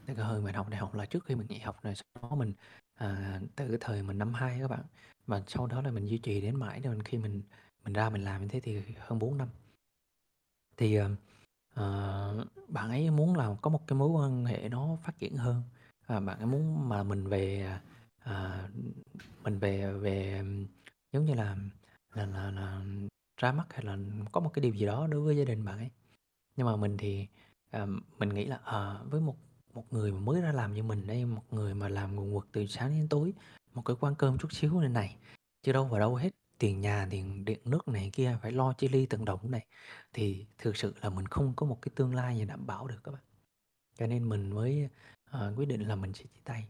từ cái thời mình học đại học là trước khi mình nghỉ học rồi sau đó mình, à, từ cái thời mình năm hai các bạn, và sau đó là mình duy trì đến mãi đến khi mình mình ra mình làm như thế thì hơn 4 năm. Thì, uh, bạn ấy muốn là có một cái mối quan hệ nó phát triển hơn, à, bạn ấy muốn mà mình về, à, mình về về, giống như là là là là ra mắt hay là có một cái điều gì đó đối với gia đình bạn ấy. Nhưng mà mình thì, à, mình nghĩ là, à, với một một người mà mới ra làm như mình đây, một người mà làm nguồn quật từ sáng đến tối, một cái quán cơm chút xíu này này, chưa đâu vào đâu hết, tiền nhà, tiền điện nước này kia phải lo chi ly từng đồng này, thì thực sự là mình không có một cái tương lai gì đảm bảo được các bạn. Cho nên mình mới, uh, quyết định là mình sẽ chia tay.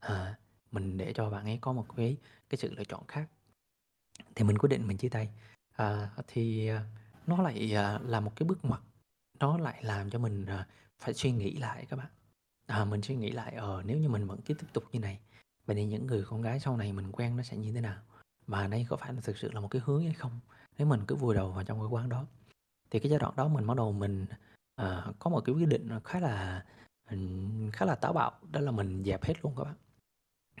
À, mình để cho bạn ấy có một cái cái sự lựa chọn khác. Thì mình quyết định mình chia tay. À, thì, uh, nó lại, uh, là một cái bước ngoặt, nó lại làm cho mình, uh, phải suy nghĩ lại các bạn. À, mình suy nghĩ lại, ờ, nếu như mình vẫn cứ tiếp tục như này, vậy thì những người con gái sau này mình quen nó sẽ như thế nào? Và đây có phải là thực sự là một cái hướng hay không? Nếu mình cứ vùi đầu vào trong cái quán đó. Thì cái giai đoạn đó mình bắt đầu mình, à, có một cái quyết định khá là, khá là táo bạo, đó là mình dẹp hết luôn các bạn.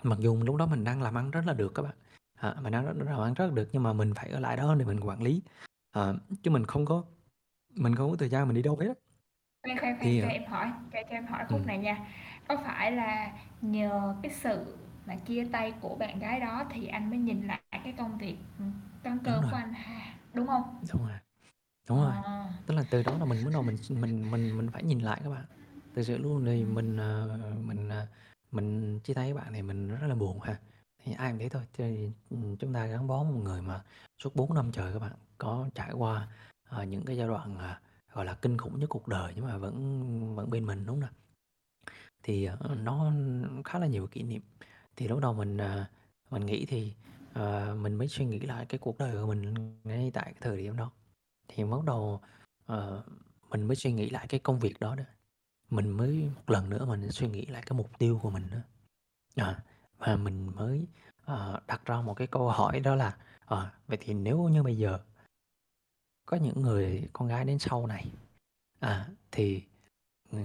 Mặc dù lúc đó mình đang làm ăn rất là được các bạn, à, mình đang làm ăn rất là được nhưng mà mình phải ở lại đó để mình quản lý, ờ, chứ mình không có mình không có thời gian mình đi đâu hết. Khoan, khoan, khoan, Thì, cho ờ em hỏi cho cho em hỏi khúc Ừm. này nha. Có phải là nhờ cái sự mà chia tay của bạn gái đó thì anh mới nhìn lại cái công việc, Đúng cơm rồi. của anh ha, đúng hông? Đúng rồi. Đúng rồi. Ờ. Tức là từ đó là mình bắt đầu mình mình mình mình phải nhìn lại các bạn. Thực sự luôn thì Ừm. mình, ờ, mình, à, mình chia tay với bạn thì mình rất là buồn ha. Thì ai cũng thế thôi, thì, chúng ta gắn bó một người mà suốt 4 năm trời các bạn, có trải qua, ờ, những cái giai đoạn, à, gọi là, kinh khủng nhất cuộc đời nhưng mà vẫn vẫn bên mình, đúng hông nào? Thì, ờ, nó khá là nhiều kỷ niệm. Thì lúc đầu mình, à, mình nghĩ thì, à, mình mới suy nghĩ lại cái cuộc đời của mình ngay tại cái thời điểm đó. Thì bắt đầu, à, mình mới suy nghĩ lại cái công việc đó đó. Mình mới một lần nữa mình suy nghĩ lại cái mục tiêu của mình đó À, và mình mới, à, đặt ra một cái câu hỏi đó là, à, vậy thì nếu như bây giờ có những người con gái đến sau này, à, thì, ừ,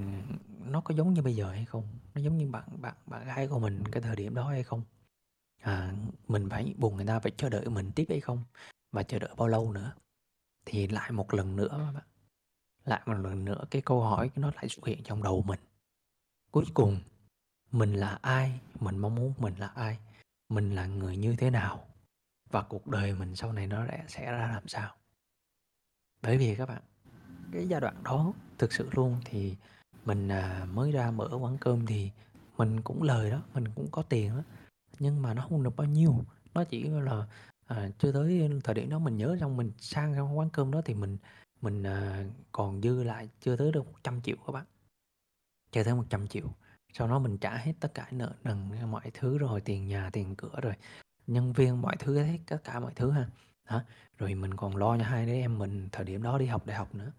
nó có giống như bây giờ hay không? Nó giống như bạn bạn bạn gái của mình cái thời điểm đó hay không? À, mình phải buồn người ta phải chờ đợi mình tiếp hay không? Và chờ đợi bao lâu nữa? Thì lại một lần nữa các bạn, lại một lần nữa cái câu hỏi nó lại xuất hiện trong đầu mình. Cuối cùng mình là ai? Mình mong muốn mình là ai? Mình là người như thế nào? Và cuộc đời mình sau này nó sẽ sẽ ra làm sao? Bởi vì các bạn, cái giai đoạn đó thực sự luôn thì mình, à, mới ra mở quán cơm thì mình cũng lời đó, mình cũng có tiền đó, nhưng mà nó không được bao nhiêu, nó chỉ, là, à, chưa tới thời điểm đó mình nhớ trong mình sang trong quán cơm đó thì mình mình, à, còn dư lại chưa tới được 100 triệu các bạn. Chưa tới 100 triệu sau đó mình trả hết tất cả nợ nần mọi thứ rồi, tiền nhà, tiền cửa rồi nhân viên mọi thứ hết, tất cả mọi thứ ha. Đó, rồi mình còn lo cho hai đứa em mình thời điểm đó đi học đại học nữa.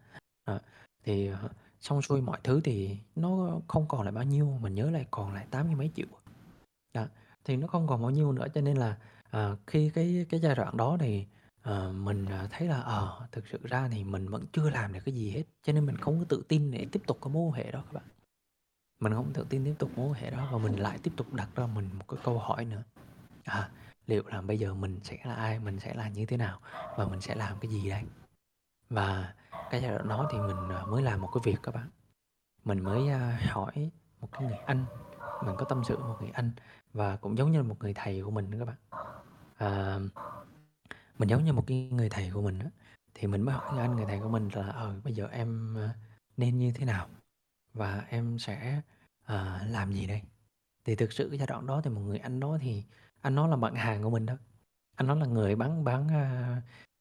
Đó, thì, à, xong xuôi mọi thứ thì nó không còn lại bao nhiêu, mình nhớ lại còn lại tám mươi mấy triệu. Đó, thì nó không còn bao nhiêu nữa cho nên là, à, khi cái cái giai đoạn đó thì, à, mình, à, thấy là, ờ, thực sự ra thì mình vẫn chưa làm được cái gì hết, cho nên mình không có tự tin để tiếp tục cái mối quan hệ đó các bạn. Mình không tự tin tiếp tục mối quan hệ đó và mình lại tiếp tục đặt ra mình một cái câu hỏi nữa. À, liệu là bây giờ mình sẽ là ai, mình sẽ là như thế nào và mình sẽ làm cái gì đây? Và cái giai đoạn đó thì mình, à, mới làm một cái việc các bạn. Mình mới, à, hỏi một cái người anh, mình có tâm sự một người anh và cũng giống như là một người thầy của mình đó các bạn. À, mình giống như một cái người thầy của mình đó thì mình mới hỏi anh người thầy của mình là "Ờ, bây giờ em, ờ, nên như thế nào? Và em sẽ, ờ, làm gì đây?" Thì thực sự cái giai đoạn đó thì một người anh đó thì anh đó là bạn hàng của mình đó, anh đó là người bán bán, ờ,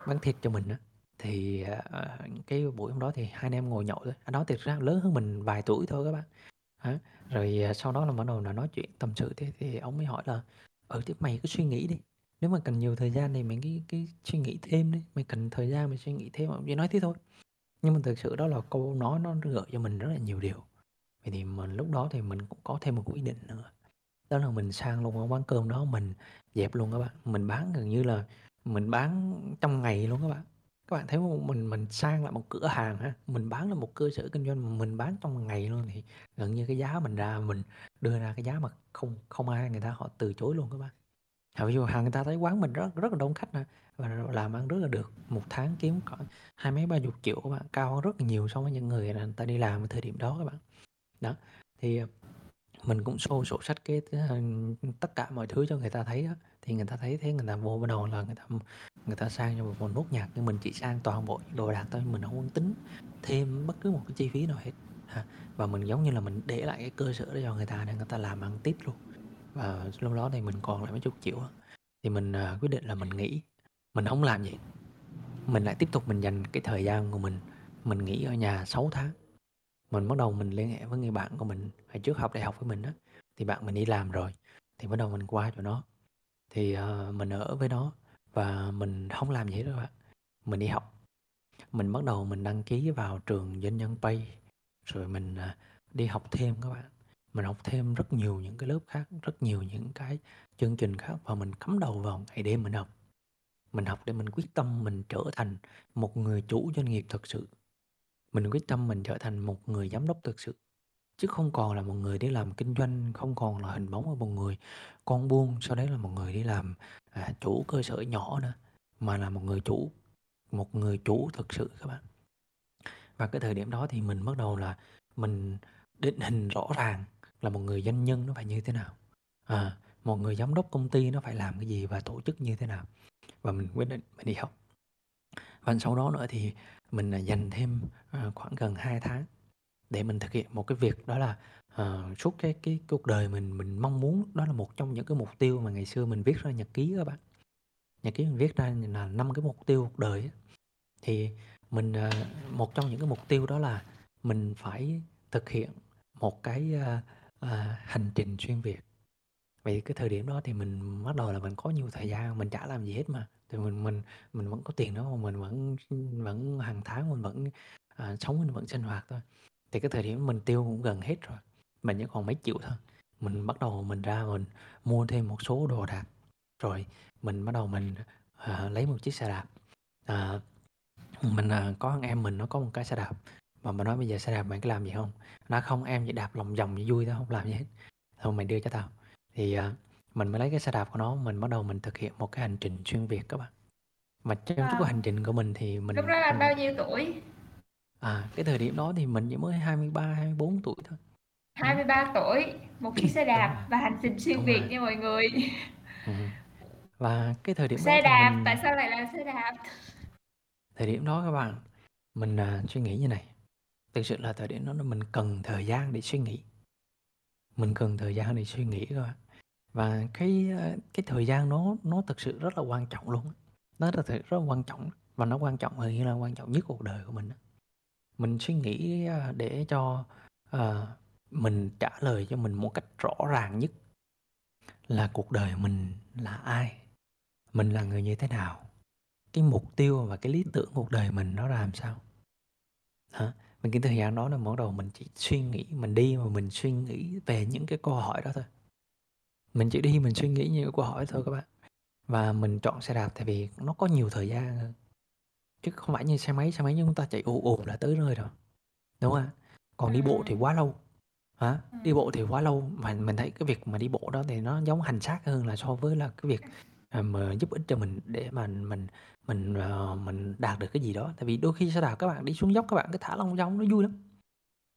bán thịt cho mình đó Thì, ờ, cái buổi hôm đó thì hai anh em ngồi nhậu thôi, anh đó thực ra lớn hơn mình vài tuổi thôi các bạn. Á, rồi, à, sau đó là bắt đầu là nói chuyện tâm sự thế thì ông mới hỏi là "Ừ, thế mày cứ suy nghĩ đi, nếu mà cần nhiều thời gian thì mày cứ cứ suy nghĩ thêm đi, mày cần thời gian mày suy nghĩ thêm." Ông chỉ nói thế thôi. Nhưng mà thực sự đó là câu nói nó gợi cho mình rất là nhiều điều. Vậy thì mình lúc đó thì mình cũng có thêm một quyết định nữa, đó là mình sang luôn cái quán cơm đó mình dẹp luôn các bạn, mình bán gần như là mình bán trong ngày luôn các bạn. Các bạn thấy hông? Mình mình sang lại một cửa hàng ha, mình bán là một cơ sở kinh doanh mình bán trong một ngày luôn thì gần như cái giá mình ra mình đưa ra cái giá mà không không ai người ta họ từ chối luôn các bạn. À, ví dụ hàng người ta thấy quán mình rất rất là đông khách nè và làm ăn rất là được, một tháng kiếm khoảng hai mấy ba chục triệu các bạn, cao hơn rất là nhiều so với những người là người ta đi làm ở thời điểm đó các bạn. Đó, thì, mình cũng show sổ sách cái tất cả mọi thứ cho người ta thấy á, thì người ta thấy thế người ta vô bắt đầu là người ta người ta sang cho một nốt nhạc nhưng mình chỉ sang toàn bộ đồ đạc thôi, mình không muốn tính thêm bất cứ một cái chi phí nào hết ha. Và mình giống như là mình để lại cái cơ sở đó cho người ta để người ta làm ăn tiếp luôn. Và lúc đó thì mình còn lại mấy chục triệu thì mình, à, quyết định là mình nghỉ, mình không làm gì. Mình lại tiếp tục mình dành cái thời gian của mình, mình nghỉ ở nhà 6 tháng. Mình bắt đầu mình liên hệ với người bạn của mình hồi trước học đại học với mình đó thì bạn mình đi làm rồi, thì bắt đầu mình qua cho nó. Thì, uh, mình ở với nó và mình không làm gì hết các bạn, mình đi học. Mình bắt đầu mình đăng ký vào trường Doanh nhân Pay, rồi mình, uh, đi học thêm các bạn. Mình học thêm rất nhiều những cái lớp khác, rất nhiều những cái chương trình khác và mình cắm đầu vào ngày đêm mình học. Mình học để mình quyết tâm mình trở thành một người chủ doanh nghiệp thực sự. Mình quyết tâm mình trở thành một người giám đốc thực sự, chứ không còn là một người đi làm kinh doanh, không còn là hình bóng của một người con buôn, sau đấy là một người đi làm, à, chủ cơ sở nhỏ nữa, mà là một người chủ, một người chủ thực sự các bạn. Và cái thời điểm đó thì mình bắt đầu là mình định hình rõ ràng là một người doanh nhân nó phải như thế nào, à, một người giám đốc công ty nó phải làm cái gì và tổ chức như thế nào. Và mình quyết định mình đi học. Và sau đó nữa thì mình, à, dành thêm, à, khoảng gần 2 tháng để mình thực hiện một cái việc đó là, uh, suốt cái cái cuộc đời mình mình mong muốn đó là một trong những cái mục tiêu mà ngày xưa mình viết ra nhật ký các bạn. Nhật ký mình viết ra là năm cái mục tiêu cuộc đời. Thì mình, uh, một trong những cái mục tiêu đó là mình phải thực hiện một cái, uh, uh, hành trình xuyên Việt. Vậy cái thời điểm đó thì mình bắt đầu là mình có nhiều thời gian, mình chả làm gì hết mà, thì mình mình mình vẫn có tiền đó mà mình vẫn vẫn hàng tháng mình vẫn, à, sống mình vẫn sinh hoạt thôi. Thì cái thời điểm mình tiêu cũng gần hết rồi, mình chỉ còn mấy triệu thôi. Mình bắt đầu mình ra mình mua thêm một số đồ đạc, rồi mình bắt đầu mình, à, lấy một chiếc xe đạp. À, mình, à, có em mình nó có một cái xe đạp, mà mình nói: "Bây giờ xe đạp mày có làm gì hông?" Nó: "Không, em chỉ đạp lòng vòng cho vui thôi, hông làm gì hết." "Thôi mày đưa cho tao." Thì, à, mình mới lấy cái xe đạp của nó, mình bắt đầu mình thực hiện một cái hành trình xuyên Việt các bạn. Mà trong suốt cái Wow! hành trình của mình thì mình Lúc đó là mình bao nhiêu tuổi? À, cái thời điểm đó thì mình chỉ mới 23, 24 tuổi thôi. Ừm. 23 tuổi, một chiếc xe đạp và hành trình xuyên Đúng Việt rồi. nha mọi người. Ừm. Và cái thời điểm đó Xe thì đạp, mình tại sao lại là xe đạp? Thời điểm đó các bạn, mình, à, suy nghĩ như này, thực sự là thời điểm đó là mình cần thời gian để suy nghĩ. Mình cần thời gian để suy nghĩ các bạn. Và cái, a, cái thời gian đó nó thực sự rất là quan trọng luôn nó thực sự rất là quan trọng và nó quan trọng gần như là quan trọng nhất cuộc đời của mình á. Mình suy nghĩ, ờ, để cho, ờ, mình trả lời cho mình một cách rõ ràng nhất là cuộc đời mình là ai, mình là người như thế nào, cái mục tiêu và cái lý tưởng cuộc đời mình nó làm sao. hả? Mình cái thời gian đó là bắt đầu mình chỉ suy nghĩ mình đi mà mình suy nghĩ về những cái câu hỏi đó thôi. Mình chỉ đi mình suy nghĩ những câu hỏi thôi các bạn. Và mình chọn xe đạp tại vì nó có nhiều thời gian hơn chứ không phải như xe máy xe máy chúng ta chạy ù ù là tới nơi rồi. Đúng không ạ? Còn đi bộ thì quá lâu. Hả? Đi bộ thì quá lâu. Mà mình thấy cái việc mà đi bộ đó thì nó giống hành xác hơn là so với là cái việc à, mà giúp ích cho mình để mà mình mình uh, mình đạt được cái gì đó. Tại vì đôi khi xe đạp các bạn đi xuống dốc các bạn cứ thả lông dong nó vui lắm.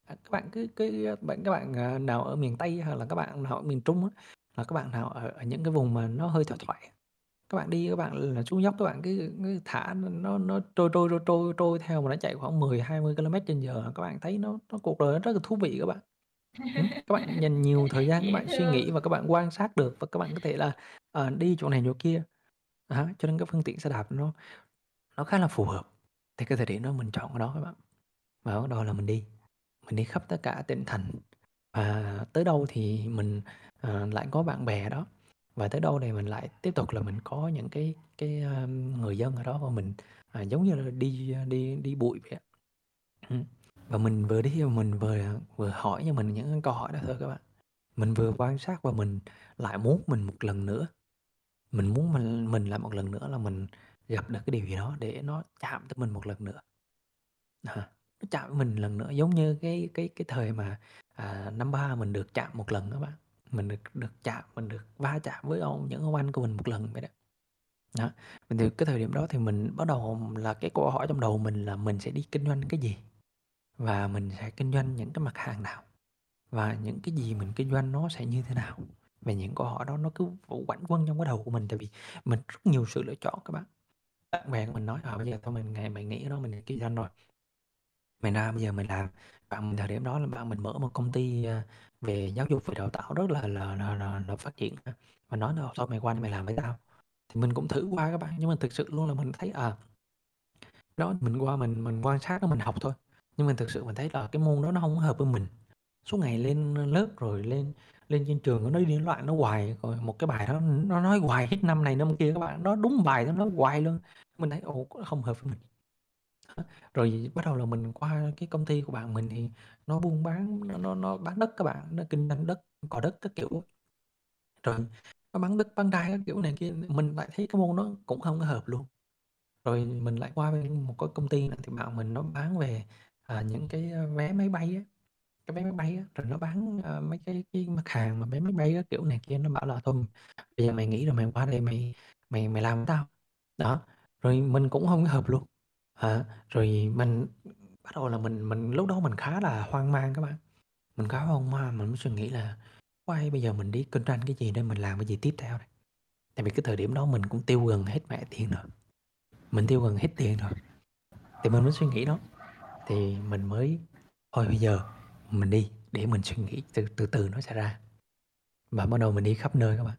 À, các bạn cứ cái bạn các bạn à, nào ở miền tây hay là các bạn nào ở miền trung á là các bạn nào ở, ở những cái vùng mà nó hơi thoải thoải các bạn đi các bạn là xuống dốc các bạn cứ, cứ thả nó nó trôi trôi trôi trôi trôi theo mà nó chạy khoảng 10 20 km trên giờ. Các bạn thấy nó nó cuộc đời nó rất là thú vị các bạn. Các bạn dành nhiều thời gian các bạn suy nghĩ và các bạn quan sát được và các bạn có thể là à, đi chỗ này chỗ kia. À, cho nên cái phương tiện xe đạp nó nó khá là phù hợp thì cái thời điểm đó mình chọn cái đó các bạn. Và bắt đầu là mình đi mình đi khắp tất cả tỉnh thành. Và tới đâu thì mình à, lại có bạn bè đó và tới đâu này mình lại tiếp tục là mình có những cái cái um, người dân ở đó và mình à, giống như là đi đi đi bụi vậy và mình vừa đi mình vừa vừa hỏi cho mình những câu hỏi đó thôi các bạn. Mình vừa quan sát và mình lại muốn mình một lần nữa. Mình muốn mình mình lại một lần nữa là mình gặp được cái điều gì đó để nó chạm tới mình một lần nữa. À, nó chạm với mình lần nữa giống như cái cái cái thời mà à, năm ba mình được chạm một lần các bạn mình được được chạm mình được va chạm với ông những ông anh của mình một lần vậy đó. Đó. Thì cái thời điểm đó thì mình bắt đầu là cái câu hỏi trong đầu mình là mình sẽ đi kinh doanh cái gì? Và mình sẽ kinh doanh những cái mặt hàng nào? Và những cái gì mình kinh doanh nó sẽ như thế nào? Về những câu hỏi đó nó cứ quẩn quân trong cái đầu của mình tại vì mình rất nhiều sự lựa chọn các bạn. Bạn bè của mình nói à bây giờ thôi mình ngày mày nghĩ đó mình kinh doanh rồi. Mày ra bây giờ mình làm. Bạn thời điểm đó là bạn mình mở một công ty à, về giáo dục về đào tạo rất là là là, là, là phát triển và nói là thôi mày qua mày làm với tao? Thì mình cũng thử qua các bạn nhưng mà thực sự luôn là mình thấy à đó mình qua mình mình quan sát đó mình học thôi. Nhưng mà thực sự mình thấy là cái môn đó nó không hợp với mình. Suốt ngày lên lớp rồi lên lên trên trường nó đi loạn nó hoài rồi một cái bài đó nó nói hoài hết năm này năm kia các bạn nó đúng bài nó nói hoài luôn. Mình thấy ồ không hợp với mình rồi bắt đầu là mình qua cái công ty của bạn mình thì nó buôn bán nó nó, nó bán đất các bạn nó kinh doanh đất cò đất các kiểu. Rồi nó bán đất bán đai các kiểu này kia mình lại thấy cái môn nó cũng không có hợp luôn. Rồi mình lại qua bên một cái công ty này thì bạn mình nó bán về à, những cái à, vé máy bay á cái vé máy bay á rồi nó bán à, mấy cái cái mặt hàng mà vé máy bay các kiểu này kia nó bảo là thôi bây giờ mày nghĩ rồi mày qua đây mày mày mày làm với tao. Đó rồi mình cũng không hợp luôn à, rồi mình bắt đầu là mình mình lúc đó mình khá là hoang mang các bạn. Mình khá hoang mang mình mới suy nghĩ là quay bây giờ mình đi kinh doanh cái gì đây mình làm cái gì tiếp theo đây? Tại vì cái thời điểm đó mình cũng tiêu gần hết mẹ tiền rồi. Mình tiêu gần hết tiền rồi. Thì mình mới suy nghĩ đó. Thì mình mới thôi bây giờ mình đi để mình suy nghĩ từ từ từ nó sẽ ra. Và bắt đầu mình đi khắp nơi các bạn.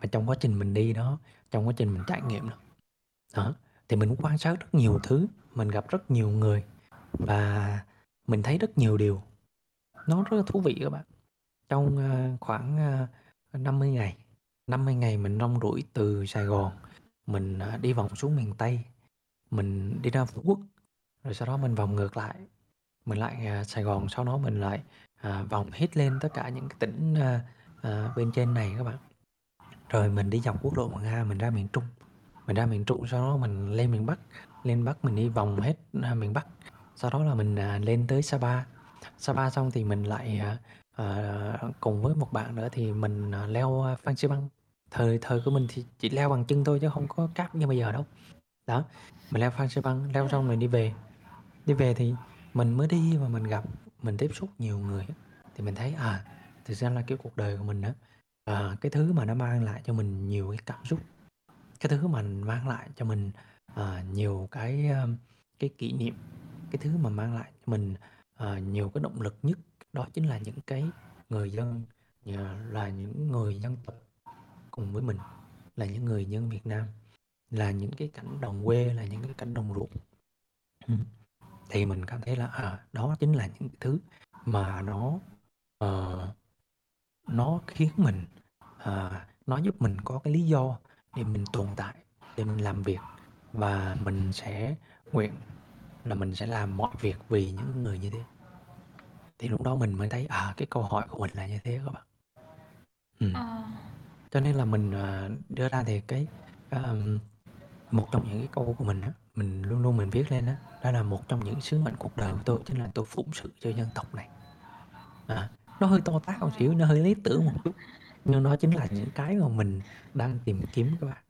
Và trong quá trình mình đi đó trong quá trình mình trải nghiệm đó, đó thì mình quan sát rất nhiều thứ, mình gặp rất nhiều người và mình thấy rất nhiều điều. Nó rất là thú vị các bạn. Trong ờ, khoảng ờ, 50 ngày 50 ngày mình rong ruổi từ Sài Gòn, mình ờ, đi vòng xuống miền Tây, mình đi ra Phú Quốc, rồi sau đó mình vòng ngược lại. Mình lại Sài Gòn, sau đó mình lại vòng hết lên tất cả những cái tỉnh bên trên này các bạn. Rồi mình đi dọc quốc lộ 12 mình ra miền Trung mình ra miền Trung sau đó mình lên miền Bắc. Lên Bắc mình đi vòng hết à, miền Bắc. Sau đó là mình à, lên tới Sapa. Sapa xong thì mình lại à, à, cùng với một bạn nữa thì mình à, leo à, Phan Xi Băng. Thời thời của mình thì chỉ leo bằng chân thôi chứ không có cáp như bây giờ đâu. Đó mình leo Phan Xi Băng leo xong mình đi về. Đi về thì mình mới đi và mình gặp mình tiếp xúc nhiều người thì mình thấy à thực ra là cái cuộc đời của mình đó à, cái thứ mà nó mang lại cho mình nhiều cái cảm xúc cái thứ mà mang lại cho mình à, nhiều cái ờ, cái kỷ niệm cái thứ mà mang lại cho mình à, nhiều cái động lực nhất đó chính là những cái người dân là những người dân tộc cùng với mình là những người dân Việt Nam là những cái cảnh đồng quê là những cái cảnh đồng ruộng. Thì mình cảm thấy là à đó chính là những thứ mà nó uh, nó khiến mình uh, nó giúp mình có cái lý do để mình tồn tại để mình làm việc. Và mình sẽ nguyện là mình sẽ làm mọi việc vì những người như thế. Thì lúc đó mình mới thấy à cái câu hỏi của mình là như thế các bạn. Ừ. Ờ. cho nên là mình à, đưa ra thì cái um, một trong những cái câu của mình á mình luôn luôn mình viết lên đó đó là một trong những sứ mệnh cuộc đời của tôi chính là tôi phụng sự cho dân tộc này. À, nó hơi to tát một xíu nó hơi lý tưởng một chút nhưng nó chính là những cái mà mình đang tìm kiếm các bạn.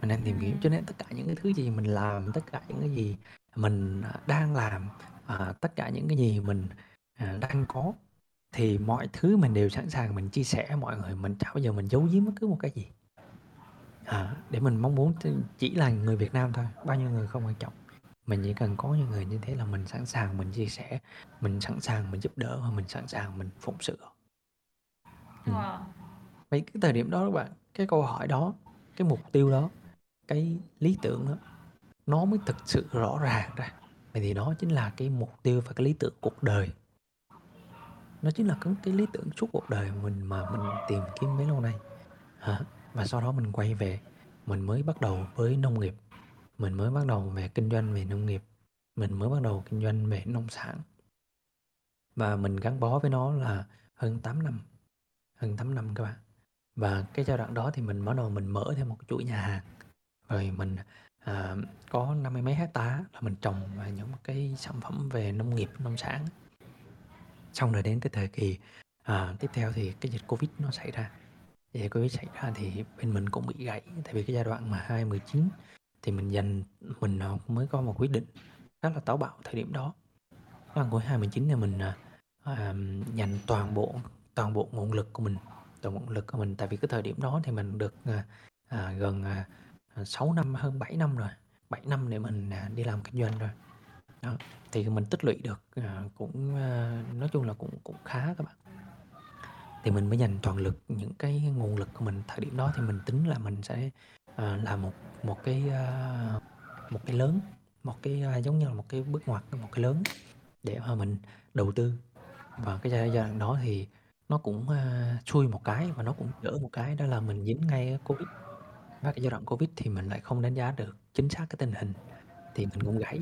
Mình đang tìm kiếm. Cho nên tất cả những cái thứ gì mình làm tất cả những cái gì mình à, đang làm à, tất cả những cái gì mình à, đang có thì mọi thứ mình đều sẵn sàng mình chia sẻ mọi người mình chả bao giờ mình giấu giếm bất cứ một cái gì. À, để mình mong muốn chỉ là người Việt Nam thôi bao nhiêu người không quan trọng. Mình chỉ cần có những người như thế là mình sẵn sàng mình chia sẻ mình sẵn sàng mình giúp đỡ và mình sẵn sàng mình phụng sự ừ. wow. vậy cái thời điểm đó các bạn cái câu hỏi đó cái mục tiêu đó cái lý tưởng đó nó mới thực sự rõ ràng ra. Vậy thì đó chính là cái mục tiêu và cái lý tưởng cuộc đời. Nó chính là cái, cái lý tưởng suốt cuộc đời mình mà mình tìm kiếm mấy lâu nay. Hả? Và sau đó mình quay về mình mới bắt đầu với nông nghiệp. Mình mới bắt đầu về kinh doanh về nông nghiệp. Mình mới bắt đầu kinh doanh về nông sản. Và mình gắn bó với nó là hơn 8 năm hơn 8 năm các bạn. Và cái giai đoạn đó thì mình bắt đầu mình mở thêm một chuỗi nhà hàng. Rồi mình à, có năm mươi mấy hecta là mình trồng và những cái sản phẩm về nông nghiệp nông sản. Xong rồi đến cái thời kỳ à, tiếp theo thì cái dịch covid nó xảy ra. Dịch covid xảy ra thì bên mình cũng bị gãy tại vì cái giai đoạn mà 2019 thì mình dành mình à, mới có một quyết định rất là táo bạo thời điểm đó. Đó là cuối 2019 thì mình à, à, dành toàn bộ toàn bộ nguồn lực của mình toàn bộ nguồn lực của mình. Tại vì cái thời điểm đó thì mình được à, à, gần à, à 6 năm hơn 7 năm rồi 7 năm để mình à, đi làm kinh doanh rồi. Đó. thì mình tích lũy được à, cũng à, nói chung là cũng cũng khá các bạn. Thì mình mới dành toàn lực những cái nguồn lực của mình. Thời điểm đó thì mình tính là mình sẽ à, làm một một cái à, một cái lớn một cái à, giống như là một cái bước ngoặt một cái lớn để mà mình đầu tư. Và cái giai đoạn đó thì nó cũng à, xui một cái và nó cũng đỡ một cái đó là mình dính ngay covid và cái giai đoạn Covid thì mình lại không đánh giá được chính xác cái tình hình thì mình cũng gãy.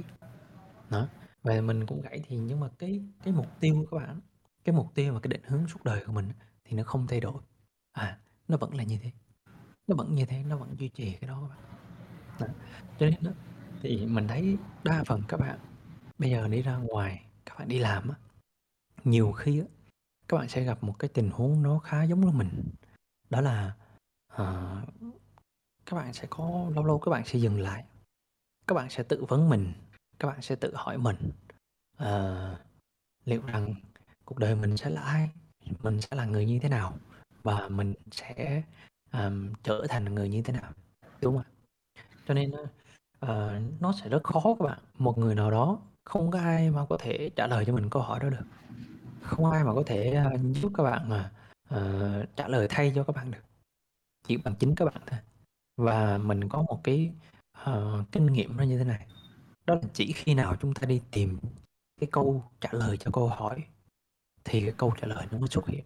Đó, và mình cũng gãy thì nhưng mà cái cái mục tiêu các bạn, cái mục tiêu và cái định hướng suốt đời của mình thì nó không thay đổi. À, nó vẫn là như thế. Nó vẫn như thế, nó vẫn duy trì cái đó các bạn. Đó. Cho nên đó, thì mình thấy đa phần các bạn bây giờ đi ra ngoài, các bạn đi làm á, nhiều khi á, các bạn sẽ gặp một cái tình huống nó khá giống với mình. Đó là à, các bạn sẽ có lâu lâu các bạn sẽ dừng lại. Các bạn sẽ tự vấn mình. Các bạn sẽ tự hỏi mình uh, liệu rằng cuộc đời mình sẽ là ai? Mình sẽ là người như thế nào? Và mình sẽ um, trở thành người như thế nào? Đúng không cho nên uh, nó sẽ rất khó các bạn. Một người nào đó không có ai mà có thể trả lời cho mình câu hỏi đó được không ai mà có thể à, giúp các bạn mà uh, trả lời thay cho các bạn được. Chỉ bằng chính các bạn thôi. Và mình có một cái, uh, kinh nghiệm nó như thế này, đó là chỉ khi nào chúng ta đi tìm cái câu trả lời cho câu hỏi thì cái câu trả lời nó mới xuất hiện.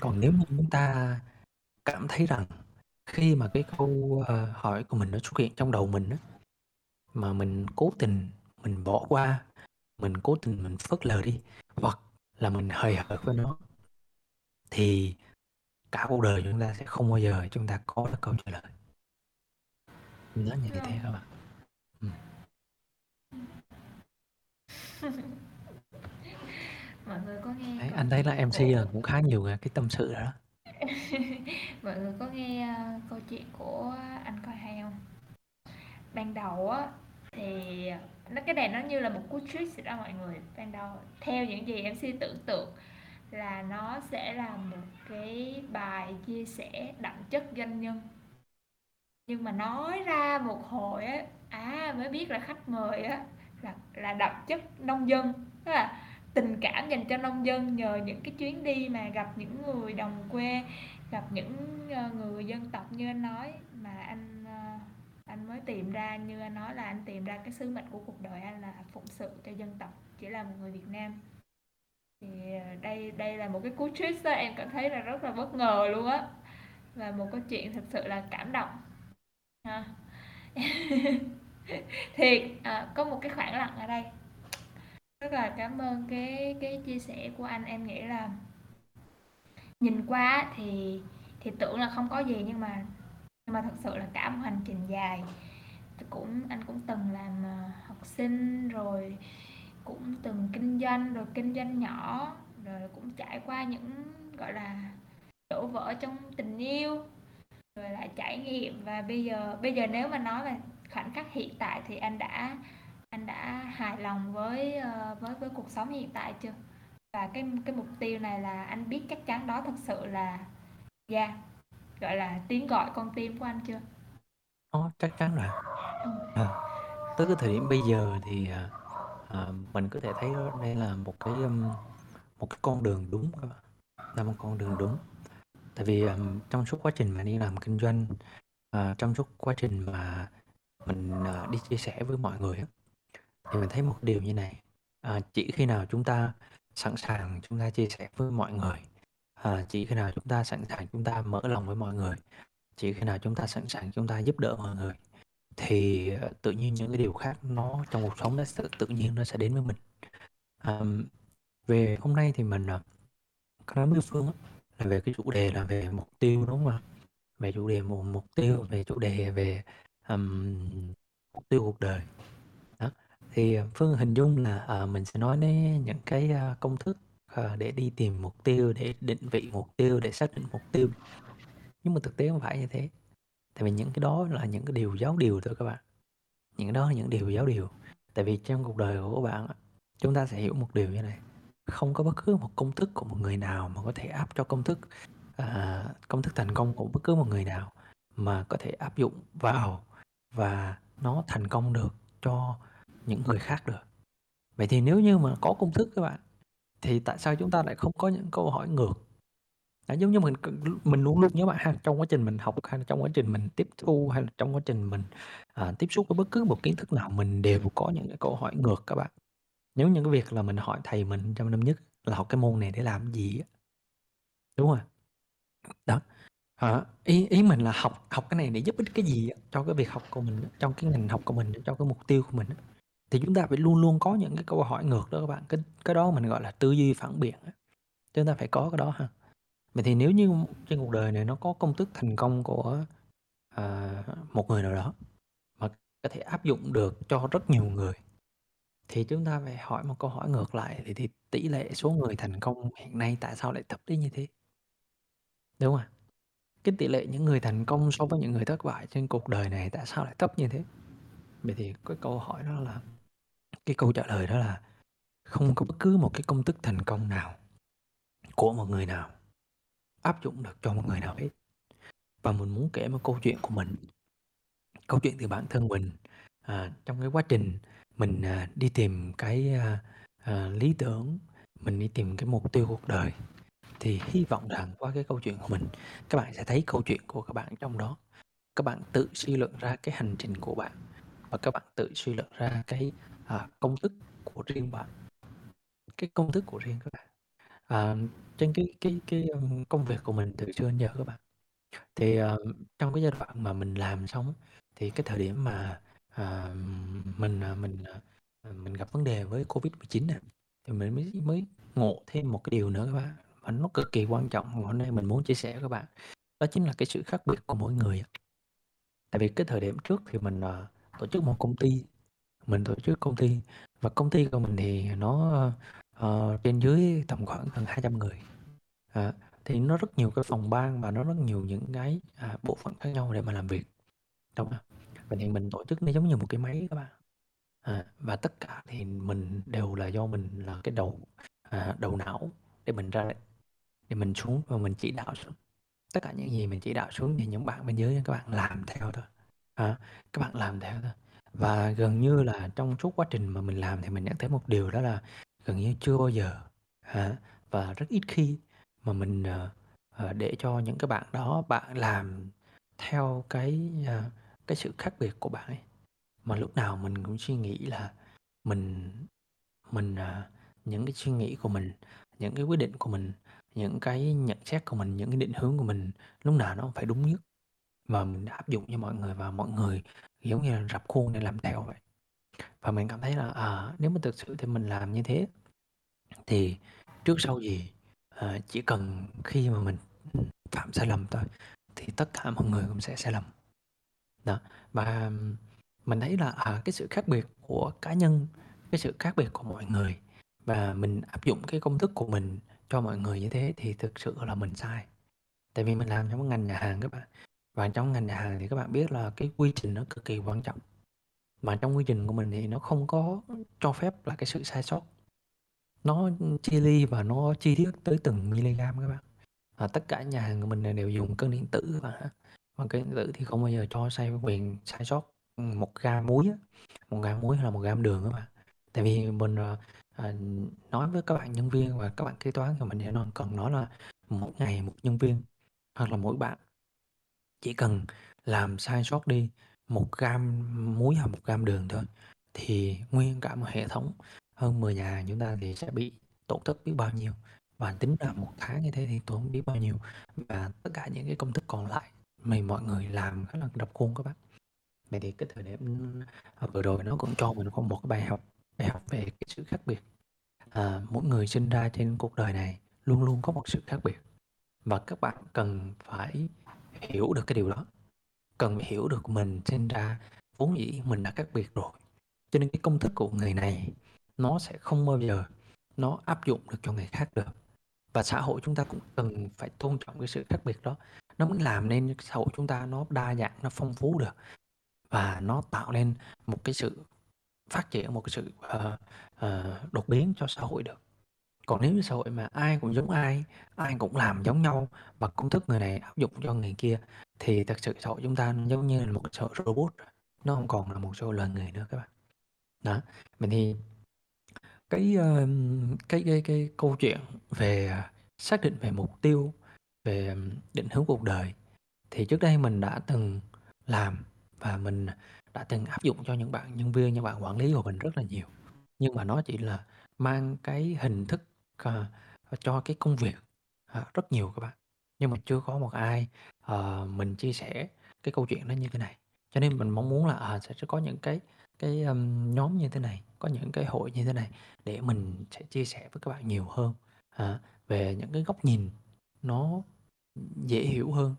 Còn nếu như chúng ta cảm thấy rằng khi mà cái câu, uh, hỏi của mình nó xuất hiện trong đầu mình đó mà mình cố tình mình bỏ qua, mình cố tình mình phớt lờ đi, hoặc là mình hời hợt với nó thì cả cuộc đời chúng ta sẽ không bao giờ chúng ta có được câu trả lời. Nhớ như thế các bạn ừ. mọi người có nghe Đấy, anh thấy là MC là cũng khá nhiều cái tâm sự đó. (laughs) Mọi người có nghe uh, câu chuyện của anh coi hay không? Ban đầu á thì, nó, cái này nó như là một cú trick ra mọi người ban đầu theo những gì em suy tưởng tượng, là nó sẽ là một cái bài chia sẻ đậm chất doanh nhân. Nhưng mà nói ra một hồi á à mới biết là khách mời á, là là đậm chất nông dân. Tức là tình cảm dành cho nông dân nhờ những cái chuyến đi mà gặp những người đồng quê, gặp những ờ, người dân tộc như anh nói mà anh anh mới tìm ra như anh nói là anh tìm ra cái sứ mệnh của cuộc đời anh là phụng sự cho dân tộc chỉ là một người Việt Nam. Thì ờ, đây đây là một cái cú twist đó em cảm thấy là rất là bất ngờ luôn á. Và một câu chuyện thật sự là cảm động. Ha. (laughs) Thiệt à, có một cái khoảng lặng ở đây. Rất là cảm ơn cái cái chia sẻ của anh. Em nghĩ là nhìn qua thì thì tưởng là không có gì nhưng mà nhưng mà thật sự là cả một hành trình dài. Cũng anh cũng từng làm ờ, học sinh rồi cũng từng kinh doanh rồi kinh doanh nhỏ rồi cũng trải qua những gọi là đổ vỡ trong tình yêu rồi lại trải nghiệm. Và bây giờ bây giờ nếu mà nói về khoảnh khắc hiện tại thì anh đã anh đã hài lòng với ờ, với với cuộc sống hiện tại chưa? Và cái cái mục tiêu này là anh biết chắc chắn đó thật sự là yeah, gọi là tiếng gọi con tim của anh chưa Đó, chắc chắn rồi. ừ. À, tới cái thời điểm bây giờ thì à, à, mình có thể thấy đây là một cái um, một cái con đường đúng các bạn, là một con đường đúng. Tại vì um, trong suốt quá trình mà đi làm kinh doanh, à, trong suốt quá trình mà mình à, đi chia sẻ với mọi người thì mình thấy một điều như này, à, chỉ khi nào chúng ta sẵn sàng chúng ta chia sẻ với mọi người, à, chỉ khi nào chúng ta sẵn sàng chúng ta mở lòng với mọi người, chỉ khi nào chúng ta sẵn sàng chúng ta giúp đỡ mọi người thì ờ, tự nhiên những cái điều khác nó trong cuộc sống nó sẽ tự nhiên nó sẽ đến với mình. À, về hôm nay thì mình ờ, có nói với Phương là về cái chủ đề là về mục tiêu đúng không ạ? Về chủ đề một mục tiêu về chủ đề về um, mục tiêu cuộc đời. Đó thì ờ, Phương hình dung là uh, mình sẽ nói đến những cái uh, công thức Ờ, để đi tìm mục tiêu để định vị mục tiêu để xác định mục tiêu. Nhưng mà thực tế không phải như thế. Tại vì những cái đó là những cái điều giáo điều thôi các bạn. Những cái đó là những điều giáo điều. Tại vì trong cuộc đời của các bạn chúng ta sẽ hiểu một điều như này. Không có bất cứ một công thức của một người nào mà có thể áp cho công thức à, công thức thành công của bất cứ một người nào mà có thể áp dụng vào và nó thành công được cho những người khác được. Vậy thì nếu như mà có công thức các bạn thì tại sao chúng ta lại không có những câu hỏi ngược đó, giống như mình mình luôn luôn nhớ bạn ha, trong quá trình mình học hay là trong quá trình mình tiếp thu hay là trong quá trình mình, à, tiếp xúc với bất cứ một kiến thức nào mình đều có những cái câu hỏi ngược các bạn. nếu như cái việc là mình hỏi thầy mình trong năm nhất là học cái môn này để làm gì á. Đúng rồi. Đó. À, ý ý mình là học học cái này để giúp ích cái gì cho cái việc học của mình trong cái ngành học của mình, cho cái mục tiêu của mình thì chúng ta phải luôn luôn có những cái câu hỏi ngược đó các bạn, cái cái đó mình gọi là tư duy phản biện. Chúng ta phải có cái đó ha. Vậy thì nếu như trên cuộc đời này nó có công thức thành công của, à, một người nào đó mà có thể áp dụng được cho rất nhiều người, thì chúng ta phải hỏi một câu hỏi ngược lại thì thì tỷ lệ số người thành công hiện nay tại sao lại thấp đến như thế? Đúng không ạ? Cái tỷ lệ những người thành công so với những người thất bại trên cuộc đời này tại sao lại thấp như thế? Vậy thì cái câu hỏi đó là cái câu trả lời đó là không có bất cứ một cái công thức thành công nào của một người nào áp dụng được cho một người nào hết. Và mình muốn kể một câu chuyện của mình. Câu chuyện từ bản thân mình. À, trong cái quá trình mình à, đi tìm cái à, à, lý tưởng mình đi tìm cái mục tiêu cuộc đời thì hy vọng rằng qua cái câu chuyện của mình các bạn sẽ thấy câu chuyện của các bạn trong đó. Các bạn tự suy luận ra cái hành trình của bạn và các bạn tự suy luận ra cái à, công thức của riêng bạn. Cái công thức của riêng các bạn. À, trên cái cái cái, công việc của mình từ xưa đến giờ các bạn, thì, uh, trong cái giai đoạn mà mình làm xong thì cái thời điểm mà, uh, mình, uh, mình, uh, mình gặp vấn đề với Covid-19 này, thì mình mới mới ngộ thêm một cái điều nữa các bạn, và nó cực kỳ quan trọng mà hôm nay mình muốn chia sẻ với các bạn. Đó chính là cái sự khác biệt của mỗi người Tại vì cái thời điểm trước thì mình, uh, tổ chức một công ty, mình tổ chức công ty và công ty của mình thì nó, uh, trên dưới tầm khoảng gần 200 người. À, thì nó rất nhiều cái phòng ban và nó rất nhiều những cái, à, bộ phận khác nhau để mà làm việc. Đúng không? và thì mình tổ chức nó giống như một cái máy các bạn. À, và tất cả thì mình đều là do mình là cái đầu, à, đầu não để mình ra để mình xuống và mình chỉ đạo xuống. Tất cả những gì mình chỉ đạo xuống thì những bạn bên dưới các bạn làm theo thôi. À, các bạn làm theo thôi. Và gần như là trong suốt quá trình mà mình làm thì mình nhận thấy một điều đó là gần như chưa bao giờ hả? Và rất ít khi mà mình ờ, ờ, để cho những cái bạn đó bạn làm theo cái ờ, cái sự khác biệt của bạn ấy. Mà lúc nào mình cũng suy nghĩ là mình mình ờ, những cái suy nghĩ của mình những cái quyết định của mình những cái nhận xét của mình những cái định hướng của mình lúc nào nó phải đúng nhất. Và mình áp dụng cho mọi người và mọi người giống như là rập khuôn để làm theo vậy. Và mình cảm thấy là, à, nếu mà thực sự thì mình làm như thế thì trước sau gì, à, chỉ cần khi mà mình, phạm sai lầm thôi thì tất cả mọi người cũng sẽ sai lầm. Đó, và mình thấy là, à, cái sự khác biệt của cá nhân, cái sự khác biệt của mọi người và mình áp dụng cái công thức của mình cho mọi người như thế thì thực sự là mình sai. Tại vì mình làm trong cái ngành nhà hàng các bạn, và trong ngành nhà hàng thì các bạn biết là cái quy trình nó cực kỳ quan trọng. Mà trong quy trình của mình thì nó không có cho phép là cái sự sai sót. Nó chia ly và nó chi tiết tới từng mg các bạn. Và tất cả nhà hàng của mình đều dùng cân điện tử và mà Và cân điện tử thì không bao giờ cho sai quyền sai sót một gam muối một gam muối hay là một gam đường các bạn. Tại vì mình à, à, nói với các bạn nhân viên và các bạn kế toán thì mình sẽ nói cần nói là một ngày một nhân viên hoặc là mỗi bạn chỉ cần làm sai sót đi một gam muối hoặc một gam đường thôi thì nguyên cả một hệ thống. Hơn 10 nhà chúng ta thì sẽ bị tổn thất biết bao nhiêu. Và tính ra một tháng như thế thì tốn biết bao nhiêu. Và tất cả những cái công thức còn lại mình mọi người làm khá là đập khuôn các bác vậy thì cái thời điểm vừa rồi nó cũng cho mình có một cái bài học bài học về cái sự khác biệt. À, mỗi người sinh ra trên cuộc đời này luôn luôn có một sự khác biệt. Và các bạn cần phải hiểu được cái điều đó. Cần phải hiểu được mình sinh ra vốn dĩ mình đã khác biệt rồi. Cho nên cái công thức của người này nó sẽ không bao giờ nó áp dụng được cho người khác được. Và xã hội chúng ta cũng cần phải tôn trọng cái sự khác biệt đó. Nó mới làm nên xã hội chúng ta nó đa dạng nó phong phú được. Và nó tạo nên một cái sự phát triển một cái sự uh, uh, đột biến cho xã hội được còn nếu như xã hội mà ai cũng giống ai ai cũng làm giống nhau và công thức người này áp dụng cho người kia, thì thật sự xã hội chúng ta giống như là một xã hội robot, nó không còn là một xã hội loài người nữa các bạn. Đó, mình thì cái ờ, cái cái cái câu chuyện về ờ, xác định về mục tiêu, về ờ, định hướng cuộc đời thì trước đây mình đã từng làm và mình đã từng áp dụng cho những bạn nhân viên, những bạn quản lý của mình rất là nhiều. Nhưng mà nó chỉ là mang cái hình thức uh, cho cái công việc uh, rất nhiều các bạn. Nhưng mà chưa có một ai uh, mình chia sẻ cái câu chuyện nó như thế này. Cho nên mình mong muốn là uh, sẽ có những cái cái um, nhóm như thế này có những cái hội như thế này để mình sẽ chia sẻ với các bạn nhiều hơn uh, về những cái góc nhìn nó dễ hiểu hơn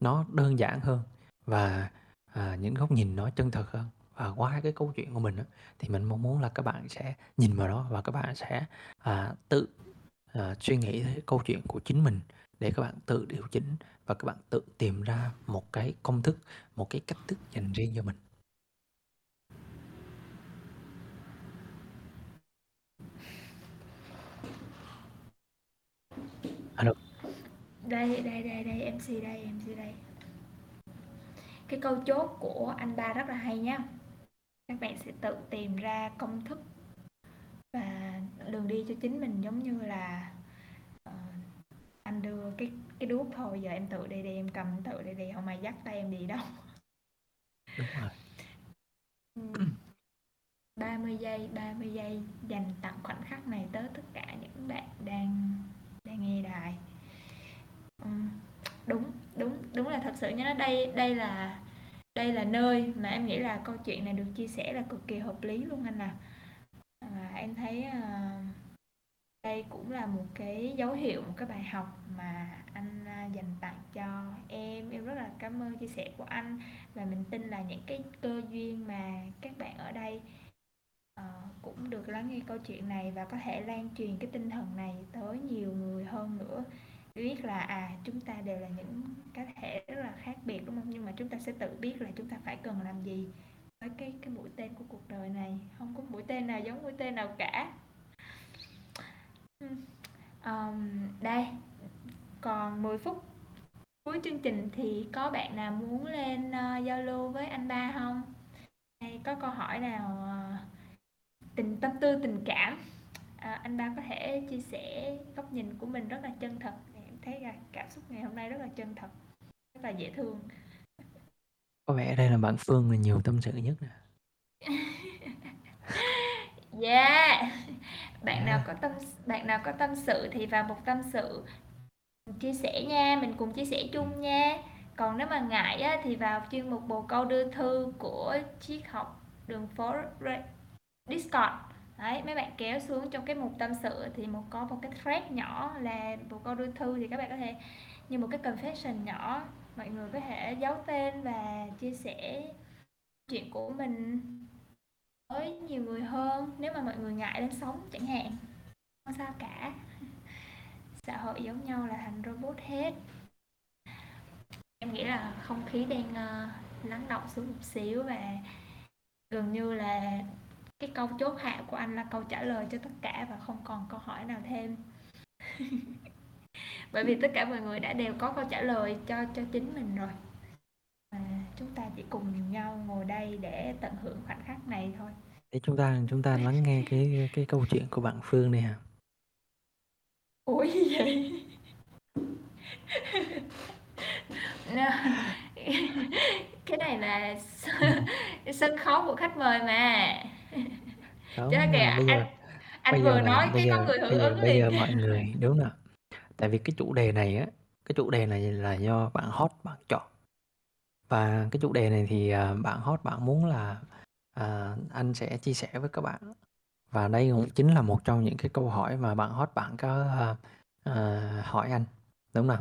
nó đơn giản hơn và à, những góc nhìn nó chân thật hơn và qua cái câu chuyện của mình đó, thì mình mong muốn là các bạn sẽ nhìn vào đó và các bạn sẽ à, tự à, suy nghĩ cái câu chuyện của chính mình để các bạn tự điều chỉnh và các bạn tự tìm ra một cái công thức một cái cách thức dành riêng cho mình Alo. Đây, đây, đây, đây, MC đây, MC đây. Cái câu chốt của anh ba rất là hay nhá. Các bạn sẽ tự tìm ra công thức và đường đi cho chính mình giống như là uh, anh đưa cái cái đuốc thôi giờ em tự đi đi em cầm tự đi đi không ai dắt tay em đi đâu. Đúng rồi. 30 giây 30 giây dành tặng khoảnh khắc này tới tất cả những bạn đang đang nghe đài. Đúng đúng đúng là thật sự nó đây đây là đây là nơi mà em nghĩ là câu chuyện này được chia sẻ là cực kỳ hợp lý luôn anh à, à em thấy à, đây cũng là một cái dấu hiệu một cái bài học mà anh à, dành tặng cho em. Em rất là cảm ơn chia sẻ của anh và mình tin là những cái cơ duyên mà các bạn ở đây uh, cũng được lắng nghe câu chuyện này và có thể lan truyền cái tinh thần này tới nhiều người hơn nữa biết là à chúng ta đều là những cá thể rất là khác biệt đúng không? Nhưng mà chúng ta sẽ tự biết là chúng ta phải cần làm gì với cái cái mũi tên của cuộc đời này. Không có mũi tên nào giống mũi tên nào cả. Um, đây. Còn 10 phút cuối chương trình thì có bạn nào muốn lên uh, giao lưu với anh ba không? Hay có câu hỏi nào uh, tình tâm tư tình cảm? À, anh ba có thể chia sẻ góc nhìn của mình rất là chân thật thấy là cảm xúc ngày hôm nay rất là chân thật rất là dễ thương. Có vẻ đây là bạn Phương là nhiều tâm sự nhất nè. (laughs) Yeah. Bạn nào có tâm bạn nào có tâm sự thì vào một tâm sự. Chia sẻ nha mình cùng chia sẻ chung nha. Còn nếu mà ngại á, thì vào chuyên mục bồ câu đưa thư của triết học đường phố Discord đấy mấy bạn kéo xuống trong cái mục tâm sự thì một có một cái thread nhỏ là một câu đưa thư thì các bạn có thể như một cái confession nhỏ mọi người có thể giấu tên và chia sẻ chuyện của mình với nhiều người hơn nếu mà mọi người ngại lên sống chẳng hạn. Không sao cả. Xã hội giống nhau là thành robot hết. Em nghĩ là không khí đang uh, lắng động xuống một xíu và gần như là cái câu chốt hạ của anh là câu trả lời cho tất cả và không còn câu hỏi nào thêm. (laughs) Bởi vì tất cả mọi người đã đều có câu trả lời cho cho chính mình rồi. Và chúng ta chỉ cùng nhau ngồi đây để tận hưởng khoảnh khắc này thôi. Để chúng ta chúng ta lắng nghe cái cái câu chuyện của bạn Phương này hả? Ủa gì vậy? (laughs) Cái này là sân khấu của khách mời mà Đúng chứ kìa bây giờ anh anh bây vừa giờ nói bây cái có giờ người hưởng bây giờ ứng bây giờ liền mọi người đúng rồi. Tại vì cái chủ đề này á cái chủ đề này là do bạn hot bạn chọn. Và cái chủ đề này thì à, bạn hot bạn muốn là à, anh sẽ chia sẻ với các bạn. Và đây cũng chính là một trong những cái câu hỏi mà bạn hot bạn có à, à, hỏi anh đúng không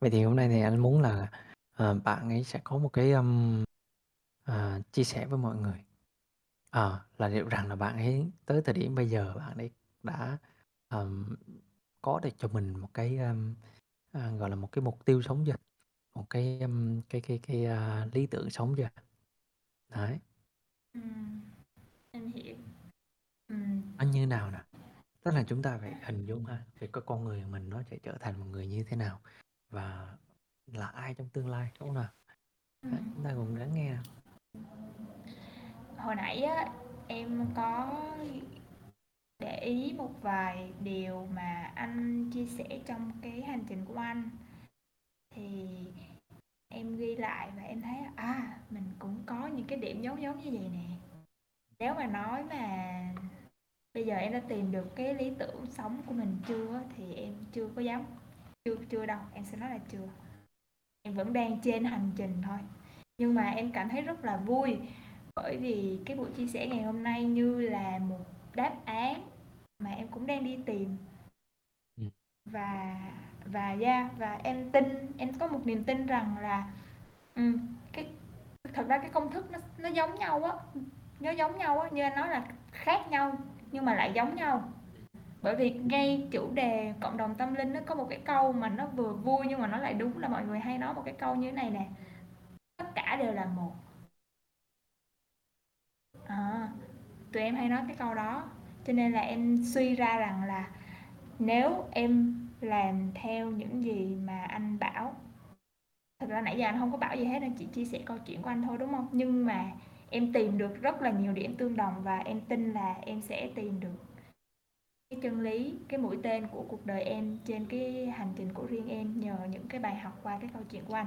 vậy thì hôm nay thì anh muốn là à, bạn ấy sẽ có một cái um, à, chia sẻ với mọi người à, là liệu rằng là bạn ấy tới thời điểm bây giờ bạn ấy đã um, có được cho mình một cái um, à, gọi là một cái mục tiêu sống chưa? Một cái um, cái cái cái uh, lý tưởng sống chưa? Đấy. Ừ, em hiểu. Nó như nào nè? Tức là chúng ta phải hình dung ha về cái con người mình nó sẽ trở thành một người như thế nào và là ai trong tương lai đúng không nào. Đấy, chúng ta cùng lắng nghe nào hồi nãy á, em có để ý một vài điều mà anh chia sẻ trong cái hành trình của anh. Thì em ghi lại và em thấy à mình cũng có những cái điểm giống giống như vậy nè. Nếu mà nói mà bây giờ em đã tìm được cái lý tưởng sống của mình chưa thì em chưa có dám, chưa chưa đâu, em sẽ nói là chưa. Em vẫn đang trên hành trình thôi. Nhưng mà em cảm thấy rất là vui bởi vì cái buổi chia sẻ ngày hôm nay như là một đáp án mà em cũng đang đi tìm. Ừ. và và yeah, và em tin em có một niềm tin rằng là ừ, cái thật ra cái công thức nó nó giống nhau á nó giống nhau á như anh nói là khác nhau nhưng mà lại giống nhau. Bởi vì ngay chủ đề cộng đồng tâm linh nó có một cái câu mà nó vừa vui nhưng mà nó lại đúng là mọi người hay nói một cái câu như thế này nè. Tất cả đều là một à, tụi em hay nói cái câu đó. Cho nên là em suy ra rằng là nếu em làm theo những gì mà anh bảo thật ra nãy giờ anh không có bảo gì hết anh chỉ chia sẻ câu chuyện của anh thôi đúng không? Nhưng mà em tìm được rất là nhiều điểm tương đồng và em tin là em sẽ tìm được cái chân lý cái mũi tên của cuộc đời em trên cái hành trình của riêng em nhờ những cái bài học qua cái câu chuyện của anh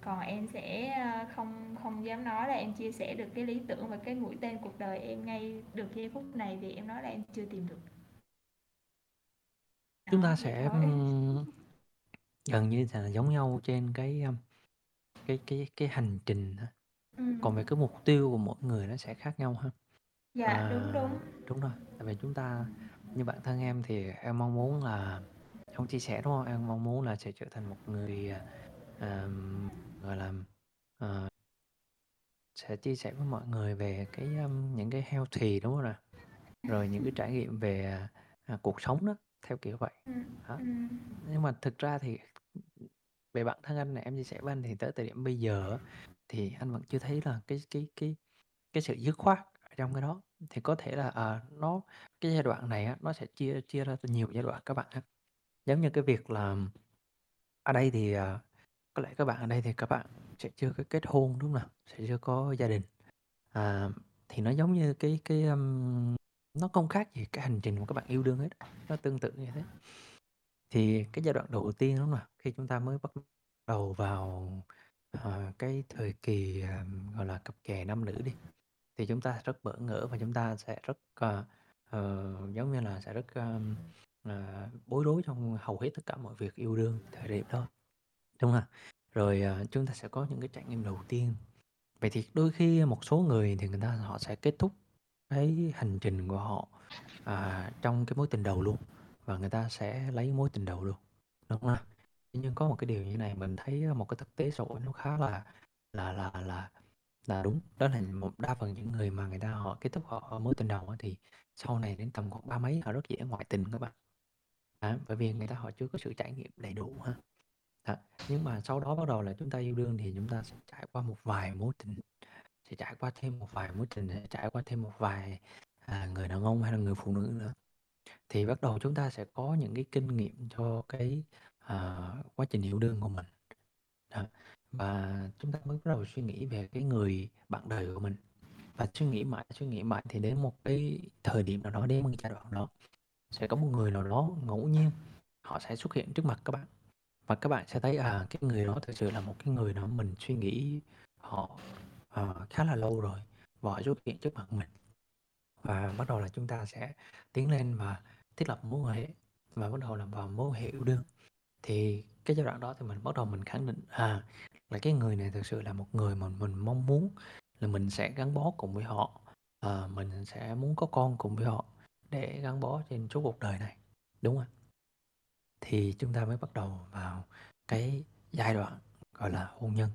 còn em sẽ ờ, không không dám nói là em chia sẻ được cái lý tưởng và cái mũi tên cuộc đời em ngay được giây phút này vì em nói là em chưa tìm được. Chúng ta sẽ gần như là giống nhau trên cái cái cái cái hành trình ừ. còn về cái mục tiêu của mỗi người nó sẽ khác nhau ha. Dạ đúng à, đúng đúng. rồi. Tại vì chúng ta như bản thân em thì em mong muốn là không chia sẻ đúng không? Em mong muốn là sẽ trở thành một người à, gọi là à, sẽ chia sẻ với mọi người về cái um, những cái healthy đúng không nào rồi những cái trải nghiệm về à, cuộc sống đó theo kiểu vậy ừ. đó Ừ. nhưng mà thực ra thì về bản thân anh này em chia sẻ với anh thì tới thời điểm bây giờ á, thì anh vẫn chưa thấy là cái cái cái cái sự dứt khoát ở trong cái đó thì có thể là à, nó cái giai đoạn này á, nó sẽ chia chia ra nhiều giai đoạn các bạn ha giống như cái việc là ở đây thì à, có lẽ các bạn ở đây thì các bạn sẽ chưa có kết hôn đúng không nào? Sẽ chưa có gia đình. À, thì nó giống như cái cái um, nó không khác gì cái hành trình mà các bạn yêu đương hết. Nó tương tự như thế. Thì cái giai đoạn đầu tiên đúng không nào? Khi chúng ta mới bắt đầu vào à, cái thời kỳ à, gọi là cặp kè nam nữ đi thì chúng ta rất bỡ ngỡ và chúng ta sẽ rất à, ờ, giống như là sẽ rất um, à, bối rối trong hầu hết tất cả mọi việc yêu đương thời điểm đó đúng không rồi à, chúng ta sẽ có những cái trải nghiệm đầu tiên. Vậy thì đôi khi một số người thì người ta họ sẽ kết thúc cái hành trình của họ à, trong cái mối tình đầu luôn và người ta sẽ lấy mối tình đầu luôn đúng không? Nhưng có một cái điều như này mình thấy một cái thực tế xã hội nó khá là là là là là đúng. Đó là một đa phần những người mà người ta họ kết thúc họ mối tình đầu thì sau này đến tầm khoảng ba mấy họ rất dễ ngoại tình các bạn. À, bởi vì người ta họ chưa có sự trải nghiệm đầy đủ ha. Đó, nhưng mà sau đó bắt đầu là chúng ta yêu đương thì chúng ta sẽ trải qua một vài mối tình sẽ trải qua thêm một vài mối tình sẽ trải qua thêm một vài à, người đàn ông hay là người phụ nữ nữa. Thì bắt đầu chúng ta sẽ có những cái kinh nghiệm cho cái à, quá trình yêu đương của mình. Đó. và chúng ta mới bắt đầu suy nghĩ về cái người bạn đời của mình. Và suy nghĩ mãi suy nghĩ mãi thì đến một cái thời điểm nào đó đến một giai đoạn đó sẽ có một người nào đó ngẫu nhiên họ sẽ xuất hiện trước mặt các bạn và các bạn sẽ thấy à cái người đó thực sự là một cái người đó mình suy nghĩ họ à, khá là lâu rồi và họ xuất hiện trước mặt mình. Và bắt đầu là chúng ta sẽ tiến lên và thiết lập mối quan hệ và bắt đầu là vào mối quan hệ yêu đương. Thì cái giai đoạn đó thì mình bắt đầu mình khẳng định à là cái người này thực sự là một người mà mình mong muốn là mình sẽ gắn bó cùng với họ à, mình sẽ muốn có con cùng với họ để gắn bó trên suốt cuộc đời này. Đúng không thì chúng ta mới bắt đầu vào cái giai đoạn gọi là hôn nhân.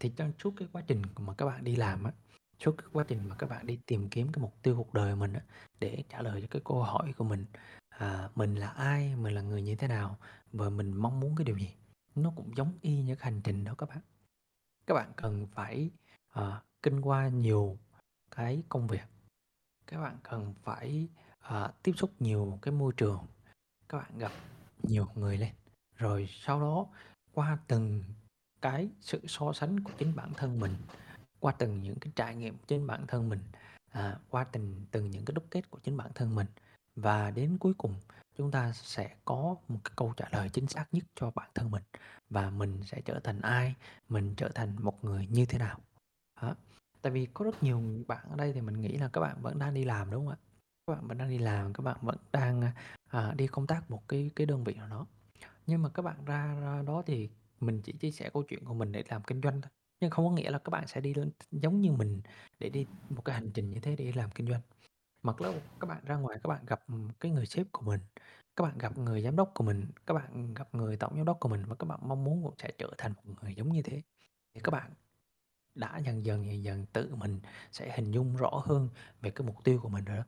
Thì trong suốt cái quá trình mà các bạn đi làm á suốt cái quá trình mà các bạn đi tìm kiếm cái mục tiêu cuộc đời mình á, để trả lời cho cái câu hỏi của mình à, mình là ai mình là người như thế nào và mình mong muốn cái điều gì nó cũng giống y như cái hành trình đó các bạn. Các bạn cần phải à, kinh qua nhiều cái công việc. Các bạn cần phải à, tiếp xúc nhiều cái môi trường. Các bạn gặp nhiều người lên. Rồi sau đó qua từng cái sự so sánh của chính bản thân mình qua từng những cái trải nghiệm trên bản thân mình à, qua từng từng những cái đúc kết của chính bản thân mình và đến cuối cùng chúng ta sẽ có một cái câu trả lời chính xác nhất cho bản thân mình và mình sẽ trở thành ai mình trở thành một người như thế nào. Đó. tại vì có rất nhiều bạn ở đây thì mình nghĩ là các bạn vẫn đang đi làm đúng không ạ? Các bạn vẫn đang đi làm các bạn vẫn đang à, đi công tác một cái cái đơn vị nào đó. Nhưng mà các bạn ra, ra đó thì mình chỉ chia sẻ câu chuyện của mình để làm kinh doanh thôi. Nhưng không có nghĩa là các bạn sẽ đi giống như mình để đi một cái hành trình như thế để làm kinh doanh. Mặc lâu các bạn ra ngoài các bạn gặp cái người sếp của mình các bạn gặp người giám đốc của mình các bạn gặp người tổng giám đốc của mình và các bạn mong muốn cũng sẽ trở thành một người giống như thế. Thì các bạn đã dần dần dần dần tự mình sẽ hình dung rõ hơn về cái mục tiêu của mình rồi đó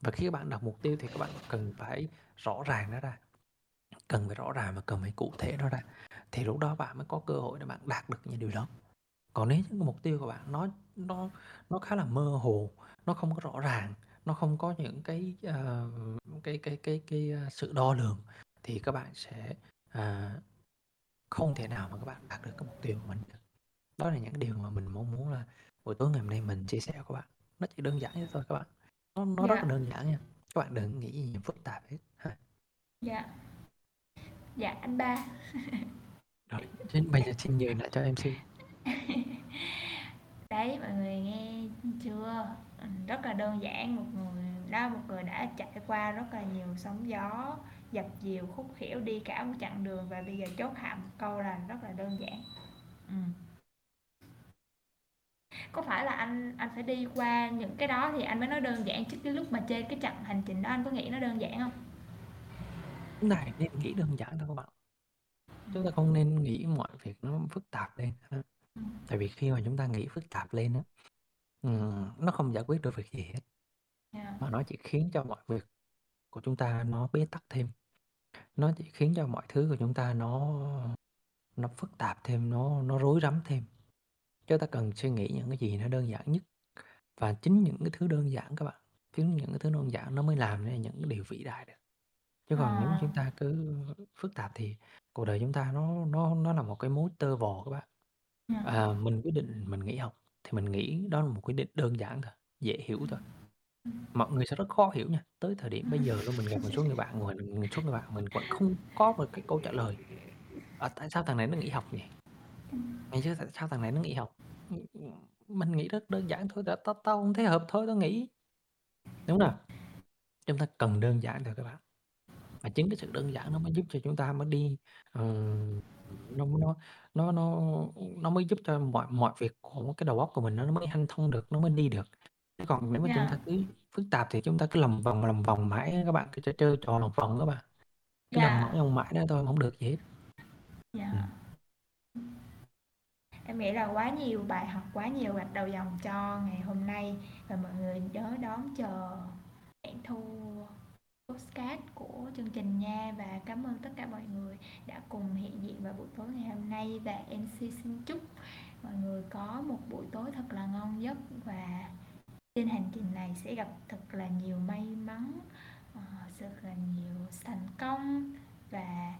và khi các bạn đặt mục tiêu thì các bạn cần phải rõ ràng nó ra. Cần phải rõ ràng và cần phải cụ thể nó ra. Thì lúc đó bạn mới có cơ hội để bạn đạt được những điều đó. Còn nếu những mục tiêu của bạn nó nó nó khá là mơ hồ nó không có rõ ràng nó không có những cái uh, cái cái cái cái ờ, sự đo lường thì các bạn sẽ uh, không thể nào mà các bạn đạt được cái mục tiêu của mình đó là những điều mà mình mong muốn là buổi tối ngày hôm nay mình chia sẻ với các bạn. Nó chỉ đơn giản như thôi các bạn nó nó rất Dạ. là đơn giản nha các bạn đừng nghĩ gì phức tạp hết ha Dạ. Dạ anh ba. rồi xin bây giờ xin nhường lại cho MC (laughs) Đấy mọi người nghe chưa? Rất là đơn giản một người đó một người đã trải qua rất là nhiều sóng gió dập dìu khúc khỉu đi cả một chặng đường và bây giờ chốt hạ một câu là rất là đơn giản. Ừ. Có phải là anh anh phải đi qua những cái đó thì anh mới nói đơn giản chứ cái lúc mà trên cái chặng hành trình đó anh có nghĩ nó đơn giản không? ta nên nghĩ đơn giản thôi các bạn chúng ta không nên nghĩ mọi việc nó phức tạp lên. Ừ. tại vì khi mà chúng ta nghĩ phức tạp lên á ừm, nó không giải quyết được việc gì hết Dạ. mà nó chỉ khiến cho mọi việc của chúng ta nó bế tắc thêm nó chỉ khiến cho mọi thứ của chúng ta nó nó phức tạp thêm nó nó rối rắm thêm chúng ta cần suy nghĩ những cái gì nó đơn giản nhất và chính những cái thứ đơn giản các bạn. Chính những cái thứ đơn giản nó mới làm nên những cái điều vĩ đại được. Chứ còn nếu À. chúng ta cứ phức tạp thì cuộc đời chúng ta nó nó nó là một cái mối tơ vò các bạn. Dạ. à, mình quyết định mình nghỉ học thì mình nghĩ đó là một quyết định đơn giản thôi dễ hiểu thôi. Mọi người sẽ rất khó hiểu nha. Tới thời điểm bây giờ luôn mình gặp một số người bạn mình một số người bạn mình vẫn không có một cái câu trả lời. À, tại sao thằng này nó nghỉ học nhỉ ngày chứ tại sao thằng này nó nghỉ học mình nghĩ rất đơn giản thôi tao tao, không thấy hợp thôi tao nghỉ đúng không chúng ta cần đơn giản thôi các bạn và chính cái sự đơn giản nó mới giúp cho chúng ta mới đi ờ, nó nó nó nó nó mới giúp cho mọi mọi việc của cái đầu óc của mình nó mới hanh thông được, nó mới đi được. Chứ còn nếu mà chúng Dạ. ta cứ phức tạp thì chúng ta cứ lầm vòng lầm vòng mãi các bạn, cứ chơi trò lòng vòng các bạn. Cứ làm Dạ. mãi ông mãi đó thôi không được gì hết. Dạ. Ừm. Em nghĩ là quá nhiều bài học, quá nhiều gạch đầu dòng cho ngày hôm nay. Và mọi người nhớ đón chờ bản thu podcast của chương trình nha. Và cảm ơn tất cả mọi người đã cùng hiện diện vào buổi tối ngày hôm nay. Và MC xin chúc mọi người có một buổi tối thật là ngon giấc. Và trên hành trình này sẽ gặp thật là nhiều may mắn, ờ, rất là nhiều thành công. Và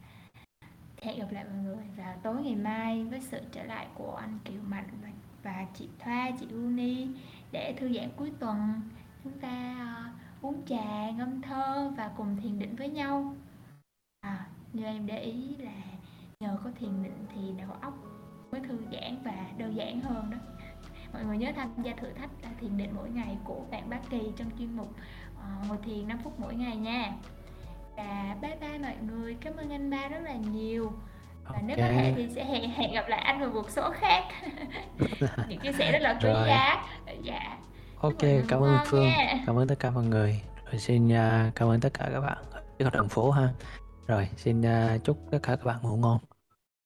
hẹn gặp lại mọi người vào tối ngày mai với sự trở lại của anh Kiều Mạnh và, và chị Thoa, chị Uni để thư giãn cuối tuần chúng ta uh, uống trà, ngâm thơ và cùng thiền định với nhau. À, như em để ý là nhờ có thiền định thì đầu óc mới thư giãn và đơn giản hơn đó. Mọi người nhớ tham gia thử thách à, thiền định mỗi ngày của bạn Bác Kỳ trong chuyên mục uh, ngồi thiền 5 phút mỗi ngày nha. Và bye bye mọi người, cảm ơn anh ba rất là nhiều. Và nếu có thể thì sẽ hẹn hẹn gặp lại anh vào một số khác. (laughs) Những chia sẻ rất là quý giá. Dạ. Ok, cảm ơn Phương, nha. cảm ơn tất cả mọi người. Rồi xin à, cảm ơn tất cả các bạn ở đường phố ha. Rồi xin à, chúc tất cả các bạn ngủ ngon.